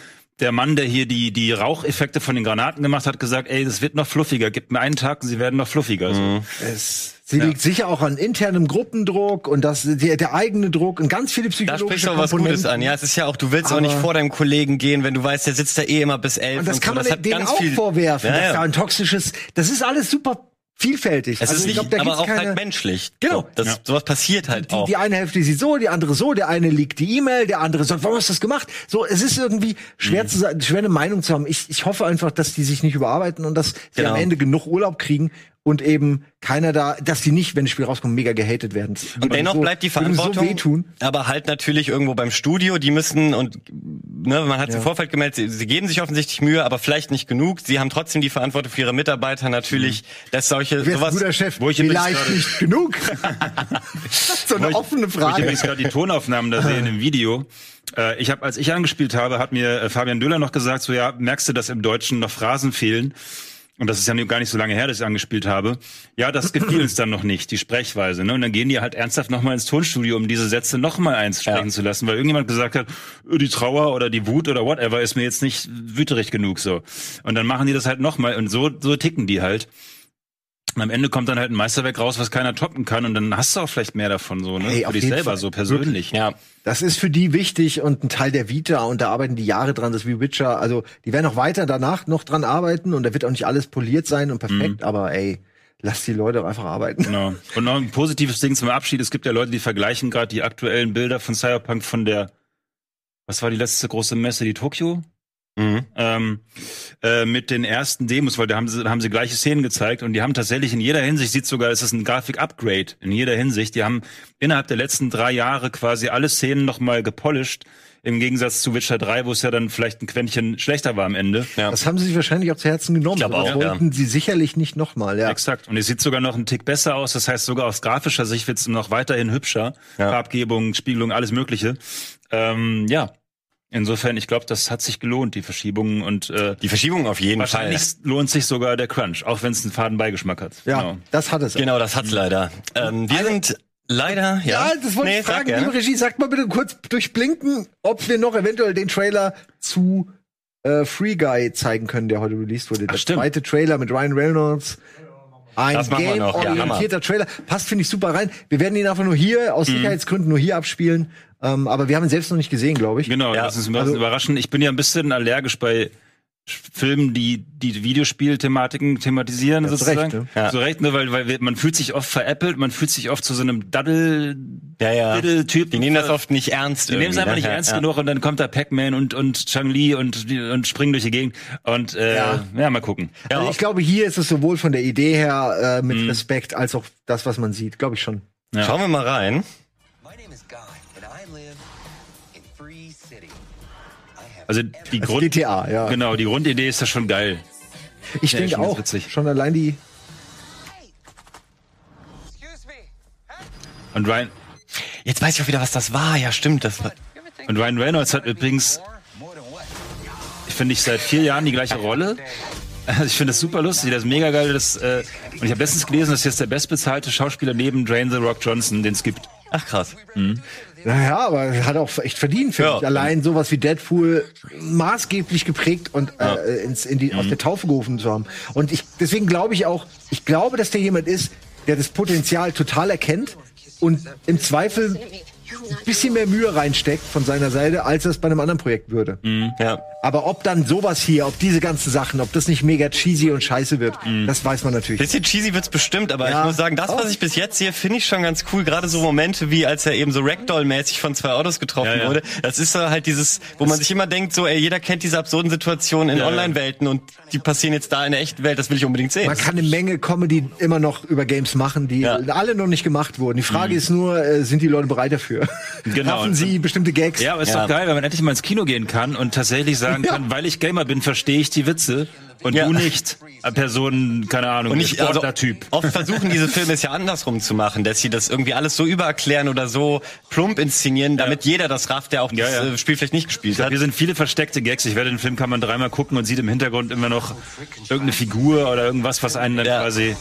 der Mann, der hier die, die Raucheffekte von den Granaten gemacht hat, gesagt, ey, das wird noch fluffiger, gib mir einen Tag und sie werden noch fluffiger. So. Es, sie liegt sicher auch an internem Gruppendruck und das, der, der eigene Druck und ganz viele Da psychologische sprichst du auch was. Gutes an. Ja, es ist ja auch, du willst auch nicht Aber- vor deinem Kollegen gehen, wenn du weißt, der sitzt da eh immer bis elf. Und das kann so. man hat denen ganz auch viel- vorwerfen, Ja, dass ja. da ein toxisches, das ist alles super vielfältig. Es Also ist ich nicht, glaub, da aber auch keine, halt menschlich. Genau. So, das, Ja. Sowas passiert halt die, auch. die eine Hälfte sieht so, die andere so, der eine liegt die E-Mail, der andere sagt, warum hast du das gemacht? So, es ist irgendwie schwer Mhm. zu sagen, schwer eine Meinung zu haben. Ich, ich hoffe einfach, dass die sich nicht überarbeiten und dass sie Genau. am Ende genug Urlaub kriegen und eben keiner da, dass die nicht, wenn das Spiel rauskommt, mega gehatet werden. Und dennoch so, bleibt die Verantwortung, so wehtun. aber halt natürlich irgendwo beim Studio. Die müssen und ne, man hat es im Vorfeld gemeldet, sie, sie geben sich offensichtlich Mühe, aber vielleicht nicht genug. Sie haben trotzdem die Verantwortung für ihre Mitarbeiter natürlich, dass solche ein sowas. guter Chef? wo ich Vielleicht nicht genug. so eine Wo ich- offene Wo ich Frage. übrigens gerade die Tonaufnahmen da sehe in dem Video. Äh, ich habe, als ich angespielt habe, hat mir äh, Fabian Döller noch gesagt, so ja, merkst du, dass im Deutschen noch Phrasen fehlen? Und das ist ja gar nicht so lange her, dass ich angespielt habe. Ja, das gefiel uns dann noch nicht, die Sprechweise. Ne? Und dann gehen die halt ernsthaft nochmal ins Tonstudio, um diese Sätze nochmal eins sprechen Ja. zu lassen, weil irgendjemand gesagt hat, äh, die Trauer oder die Wut oder whatever ist mir jetzt nicht wüterig genug so. Und dann machen die das halt nochmal und so, so ticken die halt. Und am Ende kommt dann halt ein Meisterwerk raus, was keiner toppen kann und dann hast du auch vielleicht mehr davon so, ne? Ey, Für dich selber Fall. so persönlich. Ja, Das ist für die wichtig und ein Teil der Vita und da arbeiten die Jahre dran, das wie Witcher. Also die werden auch weiter danach noch dran arbeiten und da wird auch nicht alles poliert sein und perfekt, aber ey, lass die Leute auch einfach arbeiten. Genau. Und noch ein positives Ding zum Abschied. Es gibt ja Leute, die vergleichen gerade die aktuellen Bilder von Cyberpunk von der, was war die letzte große Messe, die Tokio? Mhm. Ähm, äh, mit den ersten Demos, weil da haben sie, da haben sie gleiche Szenen gezeigt und die haben tatsächlich in jeder Hinsicht, sieht sogar, es ist ein Grafik-Upgrade in jeder Hinsicht. Die haben innerhalb der letzten drei Jahre quasi alle Szenen nochmal gepolished, im Gegensatz zu Witcher 3, wo es ja dann vielleicht ein Quäntchen schlechter war am Ende. Ja. Das haben sie sich wahrscheinlich auch zu Herzen genommen. Das auch, ja. wollten sie sicherlich nicht nochmal, ja. Exakt. Und es sieht sogar noch einen Tick besser aus. Das heißt, sogar aus grafischer Sicht wird es noch weiterhin hübscher. Ja. Farbgebung, Spiegelung, alles Mögliche. Ähm, ja. Insofern, ich glaube, das hat sich gelohnt, die Verschiebungen und äh, die Verschiebung auf jeden Fall. wahrscheinlich lohnt sich sogar der Crunch, auch wenn es einen faden Beigeschmack hat. Ja, Genau. das hat es. Genau, das hat's leider. Ähm, wir sind leider, ja. Ja, das wollte Nee, ich fragen, liebe Regie, sagt mal bitte kurz durchblinken, ob wir noch eventuell den Trailer zu äh, Free Guy zeigen können, der heute released wurde. Der stimmt. zweite Trailer mit Ryan Reynolds. Ein noch, ja, game-orientierter Trailer. Passt, finde ich, super rein. Wir werden ihn einfach nur hier, aus Sicherheitsgründen, nur hier abspielen. Ähm, aber wir haben ihn selbst noch nicht gesehen, glaube ich. Genau, Ja. das ist ein bisschen Also- überraschend. Ich bin ja ein bisschen allergisch bei Filmen, die die Videospielthematiken thematisieren, Ja, zu sozusagen. Recht, ne? Ja. Zu Recht, ne, weil, weil man fühlt sich oft veräppelt, man fühlt sich oft zu so einem Daddel, Ja, ja. Diddle-Typ. Die nehmen das oft nicht ernst. Die nehmen es einfach ne? nicht Ja, ernst ja. genug und dann kommt da Pac-Man und, und Chang-Li und, und springen durch die Gegend. Und äh, ja. Ja. mal gucken. Ja, Also ich glaube, hier ist es sowohl von der Idee her äh, mit Mhm. Respekt als auch das, was man sieht. Glaube ich schon. Ja. Schauen wir mal rein. Also die Als Grund GTA, ja. Genau, die Grundidee ist ja schon geil. Ich Ja, denke auch, witzig. schon allein die. Und Ryan, Jetzt weiß ich auch wieder, was das war. Ja, stimmt. Das war, und Ryan Reynolds hat übrigens, ich finde ich seit vier Jahren die gleiche Rolle. Also ich finde das super lustig, das ist mega geil. Das, äh, und ich habe letztens gelesen, dass jetzt der bestbezahlte Schauspieler neben Dwayne The Rock Johnson, den es gibt. ach krass. Naja, aber er hat auch echt verdient, finde Ja. ich. Allein sowas wie Deadpool maßgeblich geprägt und äh, ins, in die, aus der Taufe gerufen zu haben. Und ich, deswegen glaube ich auch, ich glaube, dass der jemand ist, der das Potenzial total erkennt und im Zweifel ein bisschen mehr Mühe reinsteckt von seiner Seite, als er es bei einem anderen Projekt würde. Ja. Aber ob dann sowas hier, ob diese ganzen Sachen, ob das nicht mega cheesy und scheiße wird, das weiß man natürlich. Bisschen cheesy wird's bestimmt, aber Ja. ich muss sagen, das, was ich bis jetzt sehe, finde ich schon ganz cool. Gerade so Momente wie, als er eben so Ragdoll-mäßig von zwei Autos getroffen Ja, ja. wurde. Das ist so halt dieses, wo man sich immer denkt, so, ey, jeder kennt diese absurden Situationen in. Online-Welten und die passieren jetzt da in der echten Welt. Das will ich unbedingt sehen. Man kann eine Menge Comedy immer noch über Games machen, die Ja. alle noch nicht gemacht wurden. Die Frage ist nur, äh, sind die Leute bereit dafür? Genau. Schaffen sie bestimmte Gags? Ja, aber ist Ja. doch geil, wenn man endlich mal ins Kino gehen kann und tatsächlich sagen Ja. kann, weil ich Gamer bin, verstehe ich die Witze und Ja. du nicht. Eine Person, keine Ahnung, Und ich, also, Sportler-Typ. oft versuchen diese Filme es ja andersrum zu machen, dass sie das irgendwie alles so übererklären oder so plump inszenieren, damit jeder das rafft, der auch Ja, das ja. äh, Spiel vielleicht nicht gespielt hat. Hier sind viele versteckte Gags. Ich werde den Film kann man dreimal gucken und sieht im Hintergrund immer noch irgendeine Figur oder irgendwas, was einen dann Ja. quasi.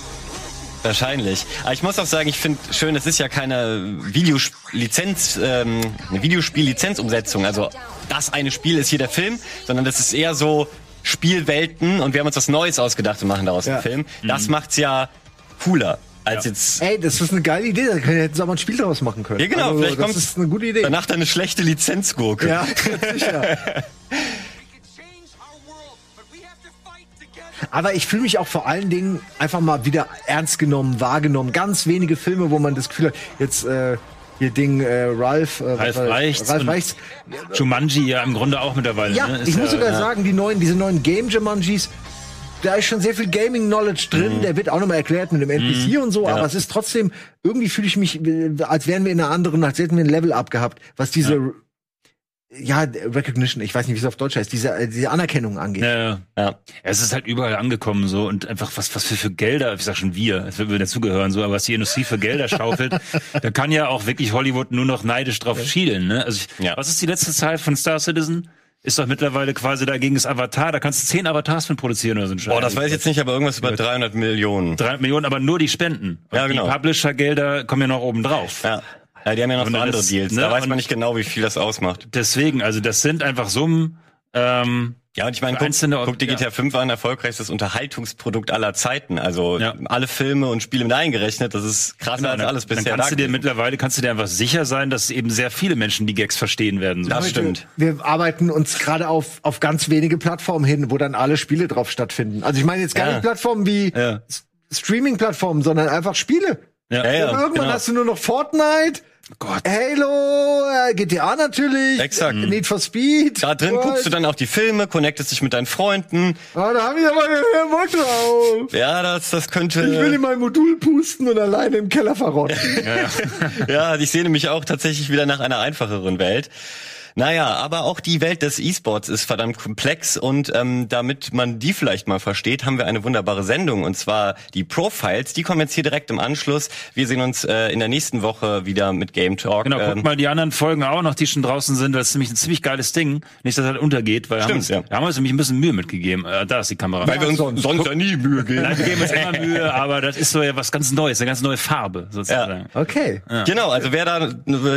Wahrscheinlich. Aber ich muss auch sagen, ich finde schön, es ist ja keine Videolizenz, ähm, eine Videospiel-Lizenzumsetzung. Also das eine Spiel ist hier der Film, sondern das ist eher so Spielwelten und wir haben uns was Neues ausgedacht und machen daraus Ja. einen Film. Das macht's ja cooler als jetzt. Ey, das ist eine geile Idee. Da hätten sie aber ein Spiel daraus machen können. Ja, genau, Also, vielleicht das kommt ist eine gute Idee. Danach dann eine schlechte Lizenzgurke. Ja, sicher. Aber ich fühle mich auch vor allen Dingen einfach mal wieder ernst genommen, wahrgenommen. Ganz wenige Filme, wo man das Gefühl hat, jetzt äh, hier Ding äh, Ralph, äh, Ralf? Reichts Ralf Reichts. Jumanji ja im Grunde auch mittlerweile. Ja, ne? Ich muss sogar ja, sagen, die neuen, diese neuen Game Jumanjis, da ist schon sehr viel Gaming-Knowledge drin. Der wird auch nochmal erklärt mit dem NPC und so, aber es ist trotzdem, irgendwie fühle ich mich, äh, als wären wir in einer anderen, als hätten wir ein Level up gehabt, was diese, ja, Recognition, ich weiß nicht, wie es auf Deutsch heißt, diese, äh, diese Anerkennung angeht. Ja, ja. Ja. Es ist halt überall angekommen so und einfach was was für, für Gelder, ich sag schon wir, es würden wir dazugehören, so, aber was die Industrie für Gelder schaufelt, da kann ja auch wirklich Hollywood nur noch neidisch drauf schielen. Ne? Also ich, Ja. was ist die letzte Zahl von Star Citizen? Ist doch mittlerweile quasi dagegen das Avatar, da kannst du zehn Avatars von produzieren oder so ein Scheiß. Oh, das weiß ich jetzt nicht, aber irgendwas über 300 Millionen. 300 Millionen, aber nur die Spenden. Und Ja, genau. Die Publisher-Gelder kommen ja noch oben drauf. Ja. Ja, die haben ja noch Und so dann andere ist, Deals. ne, Da weiß und- man nicht genau, wie viel das ausmacht. Deswegen, also das sind einfach Summen, ähm, Ja, und ich meine, guck, guck die GTA 5 an, erfolgreichstes Unterhaltungsprodukt aller Zeiten. Also Ja. alle Filme und Spiele mit eingerechnet, das ist krasser als alles dann bisher. kannst du da dir gewesen. mittlerweile kannst du dir einfach sicher sein, dass eben sehr viele Menschen die Gags verstehen werden. So. Das stimmt. Wir arbeiten uns gerade auf, auf ganz wenige Plattformen hin, wo dann alle Spiele drauf stattfinden. Also ich meine jetzt gar Ja. nicht Plattformen wie Ja. Streaming-Plattformen, sondern einfach Spiele. Ja. Ja, ja, Irgendwann genau. hast du nur noch Fortnite, Gott. Halo, äh, GTA natürlich, Exakt. Need for Speed. Da drin What? guckst du dann auch die Filme, connectest dich mit deinen Freunden. Ah, da habe ich aber Bock drauf. Ja, das, das könnte. Ich will in mein Modul pusten und alleine im Keller verrotten. ja, ich sehne mich auch tatsächlich wieder nach einer einfacheren Welt. Naja, aber auch die Welt des E-Sports ist verdammt komplex und ähm, damit man die vielleicht mal versteht, haben wir eine wunderbare Sendung und zwar die Profiles. Die kommen jetzt hier direkt im Anschluss. Wir sehen uns äh, in der nächsten Woche wieder mit Game Talk. Genau, Ähm, guckt mal die anderen Folgen auch noch, die schon draußen sind. Das ist nämlich ein ziemlich geiles Ding. Nicht, dass das halt untergeht, weil wir haben, Stimmt, uns, ja. wir haben uns nämlich ein bisschen Mühe mitgegeben. Äh, da ist die Kamera. weil wir uns sonst, ja nie Mühe geben. Nein, wir geben uns immer Mühe, aber das ist so ja was ganz Neues, eine ganz neue Farbe sozusagen. Okay. Genau, also wer da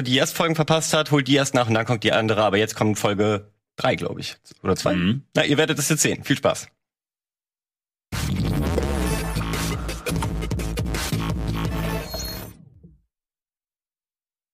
die Erstfolgen verpasst hat, holt die erst nach und dann kommt die andere andere, aber jetzt kommt Folge 3, glaube ich. Oder 2. Mhm. Na, ihr werdet es jetzt sehen. Viel Spaß.